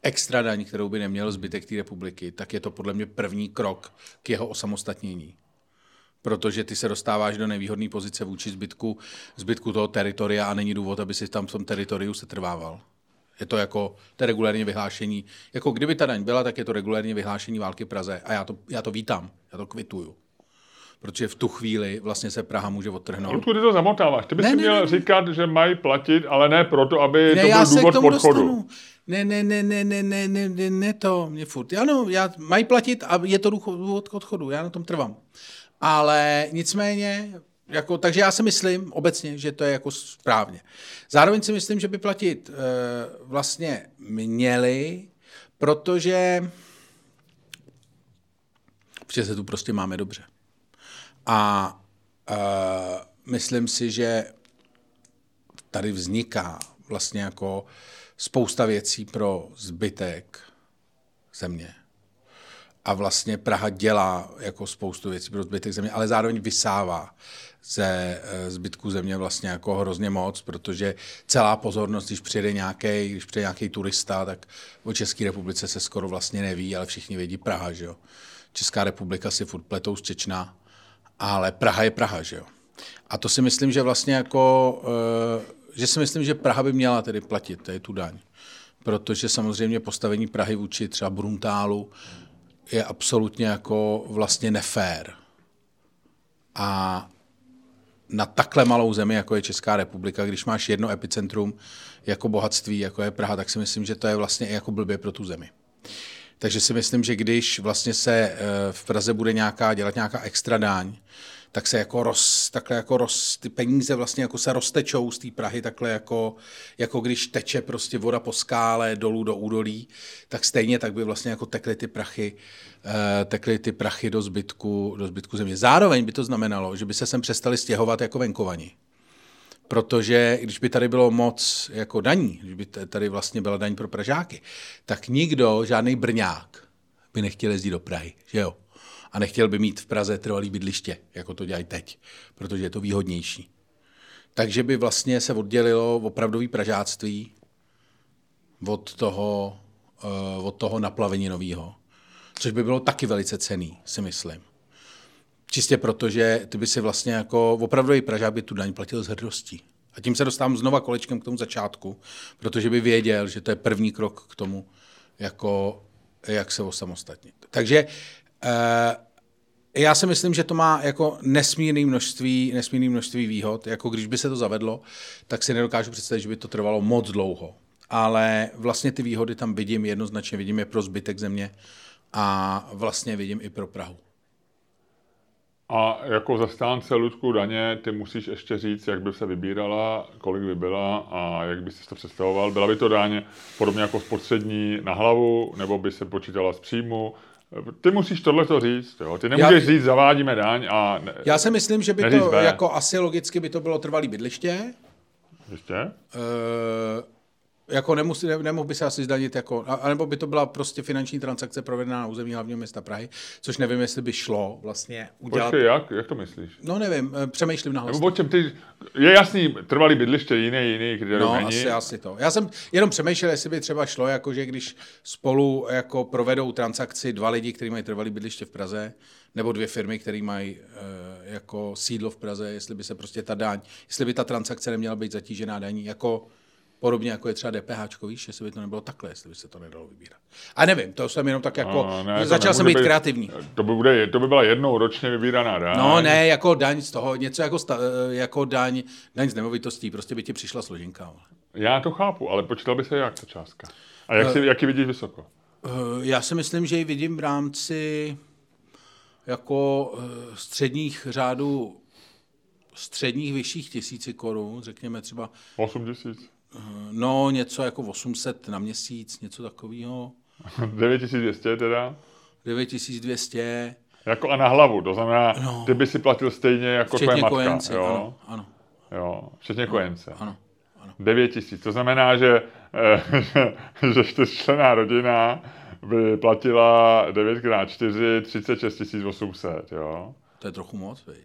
extra daň, kterou by neměl zbytek té republiky, tak je to podle mě první krok k jeho osamostatnění protože ty se dostáváš do nevýhodné pozice vůči zbytku, zbytku toho teritoria a není důvod, aby si tam v tom teritoriu se trvával. Je to jako to je regulárně vyhlášení. Jako kdyby ta daň byla, tak je to regulárně vyhlášení války Praze. A já to, já to vítám, já to kvituju. Protože v tu chvíli vlastně se Praha může odtrhnout. Ludku, ty to zamotáváš. Ty bys Ne, si ne, měl ne, ne. říkat, že mají platit, ale ne proto, aby Ne, to byl důvod podchodu. dostanu. Ne, ne, ne, ne, ne, ne, ne, ne, ne to, mě furt. Ano, já, mají platit a je to důvod k odchodu, já na tom trvám. Ale nicméně, jako, takže já si myslím obecně, že to je jako správně. Zároveň si myslím, že by platit e, vlastně měli, protože, protože se tu prostě máme dobře. A e, myslím si, že tady vzniká vlastně jako spousta věcí pro zbytek země. A vlastně Praha dělá jako spoustu věcí pro zbytek země, ale zároveň vysává ze eh, zbytku země vlastně jako hrozně moc, protože celá pozornost, když přijede nějaký, když přijede nějaký turista, tak o České republice se skoro vlastně neví, ale všichni vědí Praha, že jo. Česká republika si furt pletou z Čečna, ale Praha je Praha, že jo. A to si myslím, že vlastně jako, eh, že si myslím, že Praha by měla tedy platit tady tu daň. Protože samozřejmě postavení Prahy vůči třeba Bruntálu je absolutně jako vlastně nefér. A na takhle malou zemi, jako je Česká republika, když máš jedno epicentrum jako bohatství, jako je Praha, tak si myslím, že to je vlastně i jako blbě pro tu zemi. Takže si myslím, že když vlastně se eh, v Praze bude nějaká, dělat nějaká extra daň, tak se jako roz, takhle jako roz, ty peníze vlastně jako se roztečou z té Prahy takhle jako, jako když teče prostě voda po skále dolů do údolí, tak stejně tak by vlastně jako tekly ty prachy, eh, tekly ty prachy do zbytku, do zbytku země. Zároveň by to znamenalo, že by se sem přestali stěhovat jako venkovani. Protože když by tady bylo moc jako daní, když by tady vlastně byla daň pro Pražáky, tak nikdo, žádný Brňák, by nechtěl jezdit do Prahy, že jo? A nechtěl by mít v Praze trvalý bydliště, jako to dělají teď, protože je to výhodnější. Takže by vlastně se oddělilo opravdový pražáctví od toho, uh, od toho naplavení nového. Což by bylo taky velice cený, si myslím. Čistě proto, že ty by si vlastně jako opravdový Pražák by tu daň platil s hrdostí. A tím se dostávám znova kolečkem k tomu začátku, protože by věděl, že to je první krok k tomu, jako, jak se osamostatnit. Takže eh, já si myslím, že to má jako nesmírné množství, nesmírné množství výhod. Jako když by se to zavedlo, tak si nedokážu představit, že by to trvalo moc dlouho. Ale vlastně ty výhody tam vidím, jednoznačně vidím je pro zbytek země a vlastně vidím i pro Prahu. A jako zastánce Ludku daně, ty musíš ještě říct, jak by se vybírala, kolik by byla a jak by si to představoval. Byla by to daň podobně jako spotřební na hlavu, nebo by se počítala z příjmu? Ty musíš tohle říct, jo? Ty nemůžeš Já- říct, zavádíme daň a... Ne, Já si myslím, že by to B. jako asi logicky by to bylo trvalý bydliště. Jistě? E, jako nemusí, ne, nemohl by se asi zdanit, jako, a- anebo by to byla prostě finanční transakce provedená na území hlavního města Prahy, což nevím, jestli by šlo vlastně udělat. Počkej, jak? Jak to myslíš? No nevím, eh, přemýšlím na Nebo o čem ty... Je jasný, trvalý bydliště, jiný, jiný kritérium No, není. asi, asi to. Já jsem jenom přemýšlel, jestli by třeba šlo, jako že když spolu jako provedou transakci dva lidi, kteří mají trvalý bydliště v Praze, nebo dvě firmy, které mají e, jako sídlo v Praze, jestli by se prostě ta daň, jestli by ta transakce neměla být zatížená daní, jako podobně jako je třeba DPH, víš, jestli by to nebylo takhle, jestli by se to nedalo vybírat. A nevím, to jsem jenom tak jako, No, ne, začal jsem být nemůže kreativní. To by, bude, to by byla jednou ročně vybíraná daň. No ne, jako daň z toho, něco jako, sta, eh, jako daň, daň z nemovitostí, prostě by ti přišla složenka. Já to chápu, ale počítal by se jak ta částka? A jak, si, jak ji vidíš vysoko? Já si myslím, že ji vidím v rámci jako středních řádů středních vyšších tisíci korun, řekněme třeba... 8 tisíc? No, něco jako 800 na měsíc, něco takového. 9200 teda? 9200. Jako a na hlavu, to znamená, no. ty by si platil stejně jako tvoje matka. Kojence, jo? Ano, ano. Jo, včetně no, kojence. Ano, ano. 9 tisíc, to znamená, že, eh, že, že čtyřčlená rodina by platila 9 x 4, 36 800, jo. To je trochu moc, vej.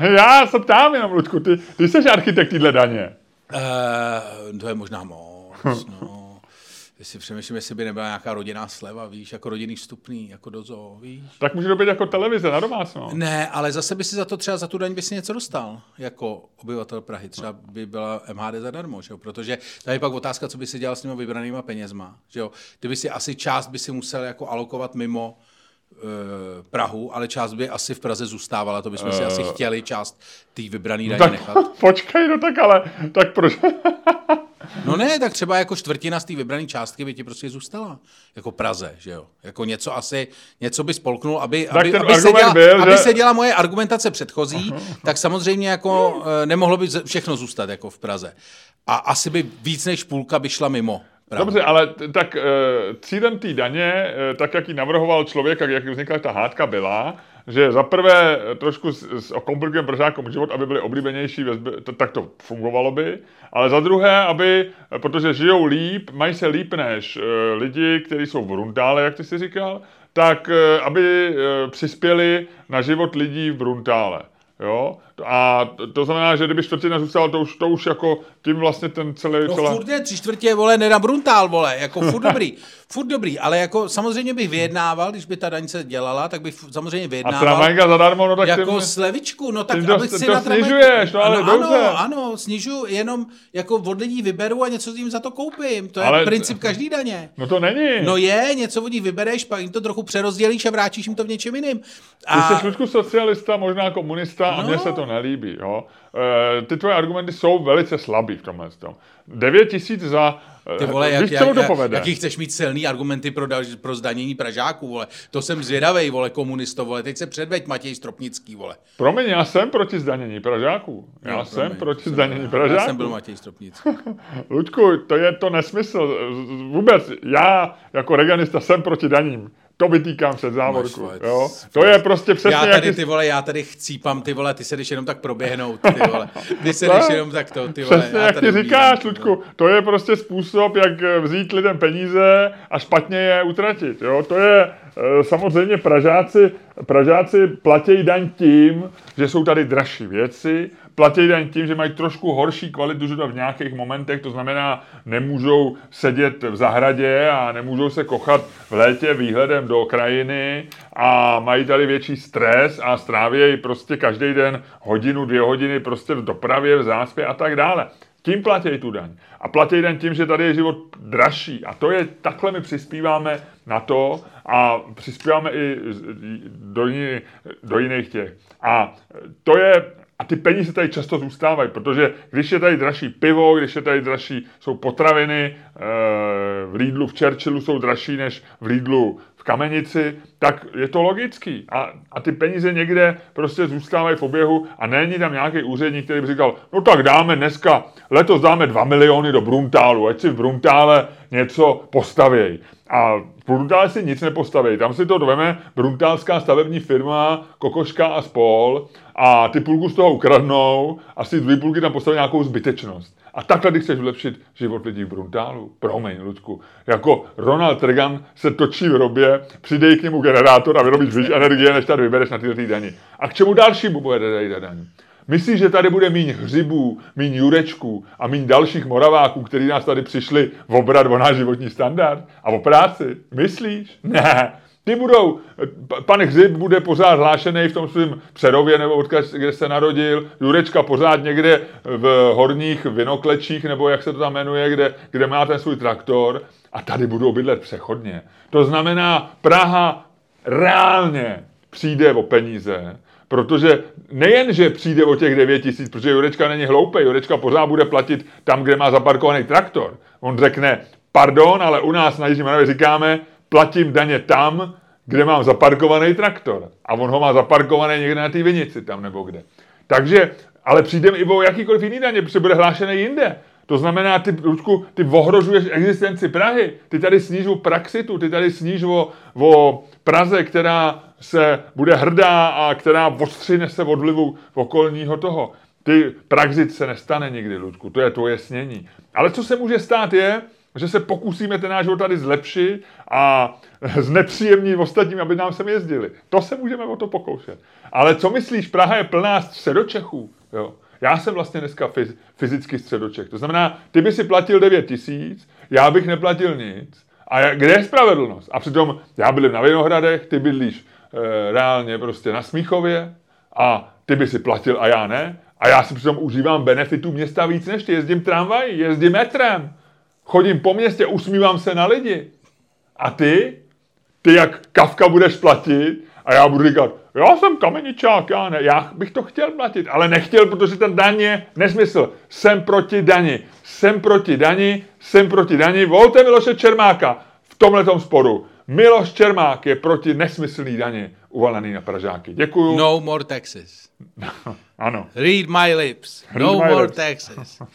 Já se ptám jenom, Ludku, ty, ty jsi architekt týhle daně. Uh, to je možná moc, no. Jestli přemýšlím, jestli by nebyla nějaká rodinná sleva, víš, jako rodinný vstupný, jako do zoo, víš. Tak může to být jako televize na domácnost. Ne, ale zase by si za to třeba za tu daň by si něco dostal, jako obyvatel Prahy. Třeba by byla MHD zadarmo, že jo? protože tady je pak otázka, co by si dělal s těmi vybranýma penězma. Že jo? Ty by si asi část by si musel jako alokovat mimo Prahu, ale část by asi v Praze zůstávala, to bychom uh, si asi eh. chtěli část té vybrané daně tak, nechat. Počkej, no tak ale, tak proč? No ne, tak třeba jako čtvrtina z té vybrané částky by ti prostě zůstala. Jako Praze, že jo. Jako něco asi, něco by spolknul, aby, aby, aby, se, děla, byl, aby že... se děla moje argumentace předchozí, tak samozřejmě jako eh, nemohlo by všechno zůstat jako v Praze. A asi by víc než půlka by šla mimo. Prahu. Dobře, ale tak eh, cílem té daně, eh, tak jak ji navrhoval člověk, jak vznikla ta hádka, byla, že za prvé trošku komplikujeme Pražákům život, aby byli oblíbenější, tak to fungovalo by, ale za druhé, aby, protože žijou líp, mají se líp než eh, lidi, kteří jsou v Bruntále, jak ty si říkal, tak aby přispěli na život lidí v Bruntále. Jo? A to znamená, že kdyby čtvrtina zůstala, to už, to už jako tím vlastně ten celý... No celá... furt je tři čtvrtě, vole, neda bruntál, vole, jako furt dobrý, furt dobrý, ale jako samozřejmě bych vyjednával, když by ta daň se dělala, tak bych samozřejmě vyjednával. A tramvajka zadarmo, no tak Jako ty... slevičku, no tak ty abych to, si to na snižuješ, no ale ano, dobře. Ano, ano, snižu, jenom jako od lidí vyberu a něco jim za to koupím, to je ale... princip každý daně. No to není. No je, něco od nich vybereš, pak jim to trochu přerozdělíš a vrátíš jim to v něčem jiným. A... Ty jsi socialista, možná komunista no. a mně se to nelíbí. Jo? E, ty tvoje argumenty jsou velice slabý v tomhle. 9 tisíc za ty vole, jak, jak, jak, jaký chceš mít silný argumenty pro, pro zdanění Pražáků, vole. To jsem zvědavej, vole, komunisto, vole. Teď se předveď Matěj Stropnický, vole. Promiň, já jsem proti zdanění Pražáků. Já no, jsem promiň, proti jsem, zdanění Pražáků. Já jsem byl Matěj Stropnický. Ludku, to je to nesmysl. Vůbec, já jako reganista jsem proti daním to vytýkám před závorku. Jo? To je prostě přesně Já tady, ty vole, já tady chcípám, ty vole, ty se jdeš jenom tak proběhnout, ty vole. Ty se jdeš jenom tak to, ty vole. Přesně jak ty říkáš, Ludku, to je prostě způsob, jak vzít lidem peníze a špatně je utratit. Jo? To je e, samozřejmě Pražáci, Pražáci platí daň tím, že jsou tady dražší věci, platí daň tím, že mají trošku horší kvalitu života v nějakých momentech, to znamená, nemůžou sedět v zahradě a nemůžou se kochat v létě výhledem do krajiny a mají tady větší stres a strávějí prostě každý den hodinu, dvě hodiny prostě v dopravě, v záspě a tak dále. Tím platí tu daň. A platí daň tím, že tady je život dražší. A to je, takhle my přispíváme na to a přispíváme i do, jiný, do jiných těch. A to je a ty peníze tady často zůstávají, protože když je tady dražší pivo, když je tady dražší, jsou potraviny, eh, v Lidlu v Churchillu jsou dražší než v Lidlu v Kamenici, tak je to logický. A, a ty peníze někde prostě zůstávají v oběhu a není tam nějaký úředník, který by říkal, no tak dáme dneska, letos dáme 2 miliony do Bruntálu, ať si v Bruntále něco postavěj. A v Bruntále si nic nepostaví. Tam si to dveme bruntálská stavební firma, Kokoška a spol a ty půlku z toho ukradnou a si dvě půlky tam postaví nějakou zbytečnost. A takhle, když chceš vylepšit život lidí v Bruntálu, promiň, Ludku, jako Ronald Reagan se točí v robě, přidej k němu generátor a vyrobíš víc energie, než tady vybereš na tyhle daní. A k čemu dalšímu bude daň? Myslíš, že tady bude míň hřibů, míň jurečků a míň dalších moraváků, kteří nás tady přišli v obrat o náš životní standard a o práci? Myslíš? Ne. Ty budou, pan Hřib bude pořád hlášený v tom svém Přerově nebo odkud, kde se narodil, Jurečka pořád někde v horních vinoklečích, nebo jak se to tam jmenuje, kde, kde má ten svůj traktor a tady budou bydlet přechodně. To znamená, Praha reálně přijde o peníze, Protože nejen, že přijde o těch 9 tisíc, protože Jurečka není hloupý, Jurečka pořád bude platit tam, kde má zaparkovaný traktor. On řekne, pardon, ale u nás na Jižní Moravě říkáme, platím daně tam, kde mám zaparkovaný traktor. A on ho má zaparkovaný někde na té vinici tam nebo kde. Takže, ale přijdeme i o jakýkoliv jiný daně, protože bude hlášený jinde. To znamená, ty, Ludku, ty ohrožuješ existenci Prahy, ty tady sníš o Praxitu, ty tady sníš o, o Praze, která se bude hrdá a která ostřine se od vlivu okolního toho. Ty Praxit se nestane nikdy, Ludku, to je tvoje snění. Ale co se může stát je, že se pokusíme ten náš život tady zlepšit a znepříjemnit ostatním, aby nám sem jezdili. To se můžeme o to pokoušet. Ale co myslíš, Praha je plná středočechů, jo? Já jsem vlastně dneska fyzicky středoček. To znamená, ty by si platil 9 tisíc, já bych neplatil nic. A kde je spravedlnost? A přitom já bydlím na Vinohradech, ty bydlíš e, reálně prostě na Smíchově a ty by si platil a já ne. A já si přitom užívám benefitů města víc než ty. Jezdím tramvají, jezdím metrem, chodím po městě, usmívám se na lidi. A ty? Ty jak kavka budeš platit a já budu říkat, já jsem kameničák, já, ne, já bych to chtěl platit, ale nechtěl, protože ten daň je nesmysl. Jsem proti dani, jsem proti dani, jsem proti dani. Volte Miloše Čermáka v tomhle sporu. Miloš Čermák je proti nesmyslný daně uvalený na Pražáky. Děkuju. No more taxes. ano. Read my lips. Read no my more lips. taxes. Uh,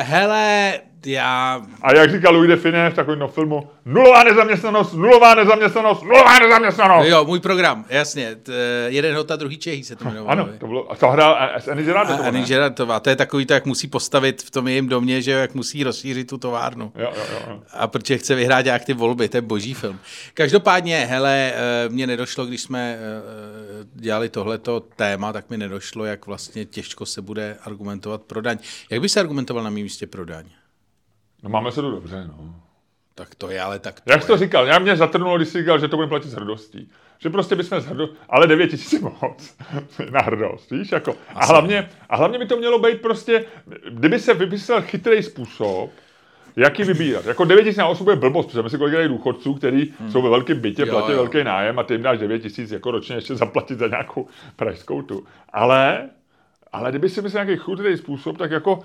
hele, já... A jak říkal Louis de Finet v takovém filmu, nulová nezaměstnanost, nulová nezaměstnanost, nulová nezaměstnanost. Jo, můj program, jasně. T, jeden hota, druhý Čehý se to jmenovalo. Ano, to bylo, a to hrál Annie Gerardová. Annie Gerardová, to je takový to, jak musí postavit v tom jejím domě, že jak musí rozšířit tu továrnu. Jo, jo, jo. A protože chce vyhrát nějak ty volby, to je boží film. Každopádně, hele, eh, mně nedošlo, když jsme eh, dělali tohleto téma, tak mi nedošlo, jak vlastně těžko se bude argumentovat pro daň. Jak by se argumentoval na mém místě pro daň? No máme se to dobře, no. Tak to je, ale tak to Jak jsi to říkal? Já mě zatrnulo, když jsi říkal, že to bude platit s hrdostí. Že prostě bychom s hrdostí, ale 9 tisíc je moc na hrdost, víš, jako. A hlavně, a hlavně by to mělo být prostě, kdyby se vymyslel chytrý způsob, jak ji vybírat. Jako 9 tisíc na osobu je blbost, protože si kolik důchodců, kteří hmm. jsou ve velkém bytě, jo, platí jo. velký nájem a ty jim dáš 9 tisíc jako ročně ještě zaplatit za nějakou pražskou tu. Ale, ale kdyby si myslel nějaký chytrý způsob, tak jako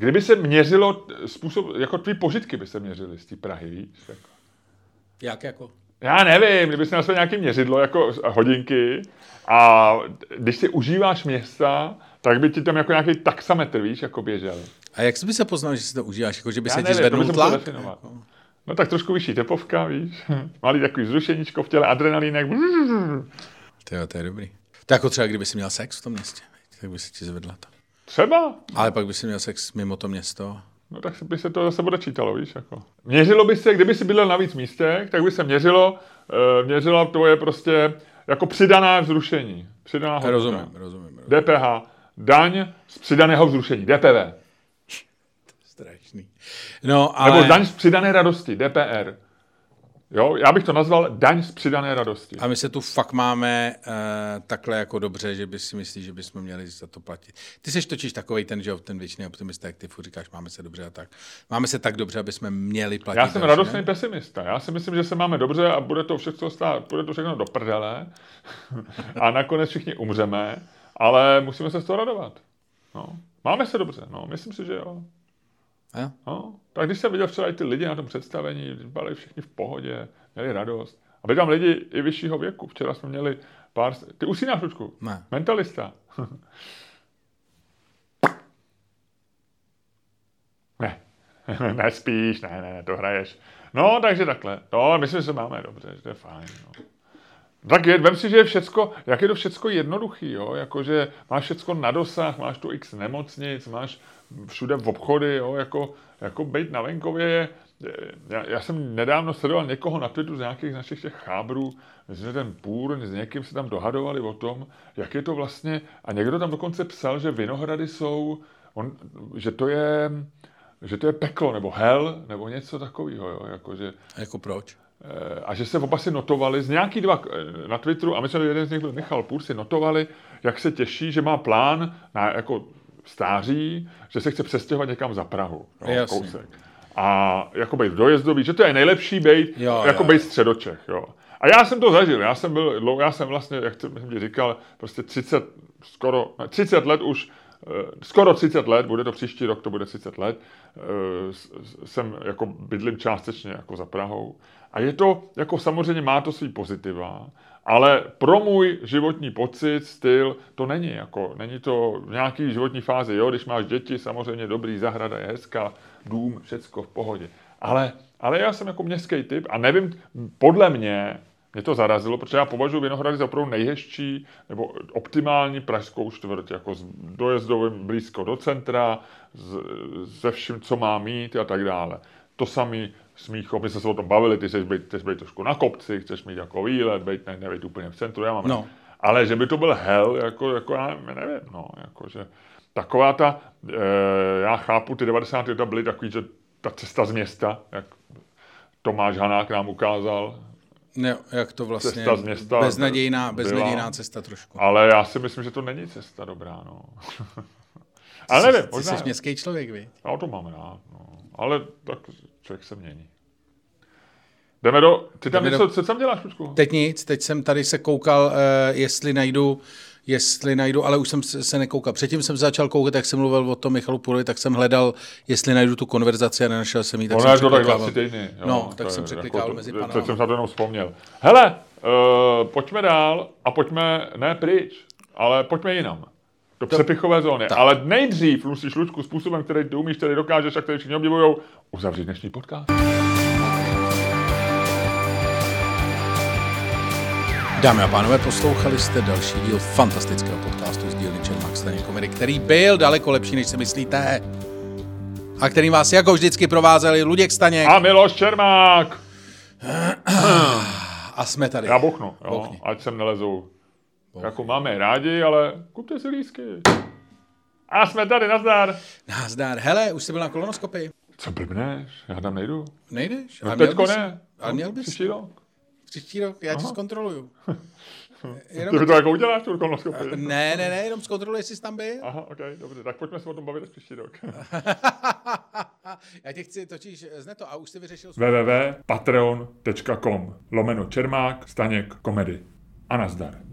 Kdyby se měřilo způsob, jako tvý požitky by se měřily z té Prahy, víš? Jako. Jak jako? Já nevím, kdyby si našel nějaké měřidlo, jako hodinky, a když si užíváš města, tak by ti tam jako nějaký taxametr, víš, jako běžel. A jak jsi by se poznal, že si to užíváš? Jako, že by Já se nevím, ti zvednul tlak? Jako. No tak trošku vyšší tepovka, víš. Malý takový zrušeníčko v těle, adrenalínek. To je, to je dobrý. To jako třeba, kdyby si měl sex v tom městě, tak by se ti zvedla to. Třeba. Ale pak by si měl sex mimo to město. No tak by se to zase bude čítalo, víš, jako. Měřilo by se, kdyby si bydlel na víc místech, tak by se měřilo, uh, měřilo tvoje prostě jako přidaná vzrušení. Přidaná hodnota. Rozumím, rozumím, rozumím. DPH, daň z přidaného vzrušení, DPV. Strašný. No, ale... Nebo daň z přidané radosti, DPR. Jo, já bych to nazval daň z přidané radosti. A my se tu fakt máme uh, takhle jako dobře, že by si myslí, že bychom měli za to platit. Ty jsi totiž takový ten, že ten věčný optimista, jak ty furt říkáš, máme se dobře a tak. Máme se tak dobře, aby jsme měli platit. Já jsem radostný ne? pesimista. Já si myslím, že se máme dobře a bude to všechno stát, bude to všechno do prdele a nakonec všichni umřeme, ale musíme se z toho radovat. No. Máme se dobře, no, myslím si, že jo. A? No, tak když jsem viděl včera i ty lidi na tom představení, byli všichni v pohodě, měli radost. A byli tam lidi i vyššího věku. Včera jsme měli pár... Ty usínáš, Lučku? Ne. Mentalista. ne. Nespíš, ne, ne, ne, to hraješ. No, takže takhle. No, myslím, že se máme dobře, že to je fajn. No. Tak je, vem si, že je všecko, jak je to všecko jednoduchý, jo? Jakože máš všecko na dosah, máš tu x nemocnic, máš všude v obchody, jo? Jako, jako být na venkově je, já, já, jsem nedávno sledoval někoho na Twitteru z nějakých našich těch chábrů, myslím, že ten půr, s někým se tam dohadovali o tom, jak je to vlastně, a někdo tam dokonce psal, že Vinohrady jsou, on, že to je, že to je peklo, nebo hell, nebo něco takového, jo, jako, že, jako proč? Eh, a že se oba si notovali, z nějaký dva eh, na Twitteru, a myslím, že jeden z nich byl Michal Půl, si notovali, jak se těší, že má plán na jako stáří, že se chce přestěhovat někam za Prahu. Jo, kousek. A jako být dojezdový, že to je nejlepší být, jo, jako jo. být středočech. Jo. A já jsem to zažil, já jsem byl, já jsem vlastně, jak jsem ti říkal, prostě 30, skoro, 30 let už, eh, skoro 30 let, bude to příští rok, to bude 30 let, eh, jsem jako bydlím částečně jako za Prahou. A je to, jako samozřejmě má to svý pozitiva, ale pro můj životní pocit, styl, to není jako, není to v nějaký životní fázi, jo, když máš děti, samozřejmě dobrý, zahrada je hezká, dům, všecko v pohodě. Ale, ale já jsem jako městský typ a nevím, podle mě, mě to zarazilo, protože já považuji Vinohrady za opravdu nejhezčí nebo optimální pražskou čtvrť, jako s dojezdovým blízko do centra, se vším, co má mít a tak dále. To samý Smíchov, my jsme se o tom bavili, ty chceš být, chceš být trošku na kopci, chceš mít jako výlet, být, ne, nebejt úplně v centru, já mám no. Ale že by to byl hell, jako, jako já nevím, no, jako, že taková ta, e, já chápu, ty 90. leta byly takový, že ta cesta z města, jak Tomáš Hanák nám ukázal, ne, jak to vlastně, cesta z města beznadějná, beznadějná byla, cesta trošku. Ale já si myslím, že to není cesta dobrá, no. ale nevím, ty možná... Jsi městský člověk, vy? Já to mám rád, no. Ale tak člověk se mění. Jdeme do... Ty tam něco, do... co tam děláš, Pučku? Teď nic, teď jsem tady se koukal, uh, jestli najdu jestli najdu, ale už jsem se nekoukal. Předtím jsem začal koukat, jak jsem mluvil o tom Michalu Purovi, tak jsem hledal, jestli najdu tu konverzaci a nenašel jsem ji. Tak Ona je to tak dva týdny. Jo, no, tak jsem překlikal jako, mezi panama. Teď jsem se to jenom vzpomněl. Hele, uh, pojďme dál a pojďme, ne pryč, ale pojďme jinam. Do to, přepichové zóny. Tak. Ale nejdřív musíš, Lučku, způsobem, který ty umíš, který dokážeš a který všichni obdivují, uzavřít dnešní podcast. Dámy a pánové, poslouchali jste další díl fantastického podcastu z dílny Čermák Staně komedy, který byl daleko lepší, než si myslíte. A který vás jako vždycky provázeli Luděk Staněk. A Miloš Čermák. A jsme tady. Já bochnu, jo, ať sem nelezou. Bochni. Jako máme rádi, ale kupte si lísky. A jsme tady, nazdar. Nazdar. Hele, už jsi byl na kolonoskopii. Co blbneš? Já tam nejdu. Nejdeš? No teďko ne. Ale měl bys. Příští rok. Příští rok, já Aha. tě zkontroluju. Jenom... Ty to jako uděláš, tu kolonoskopii? Ne, ne, ne, jenom zkontroluji, jestli jsi tam byl. Aha, ok, dobře, tak pojďme se o tom bavit příští rok. já tě chci totiž z to a už jsi vyřešil... www.patreon.com lomeno Čermák, Staněk, komedy. A nazdar.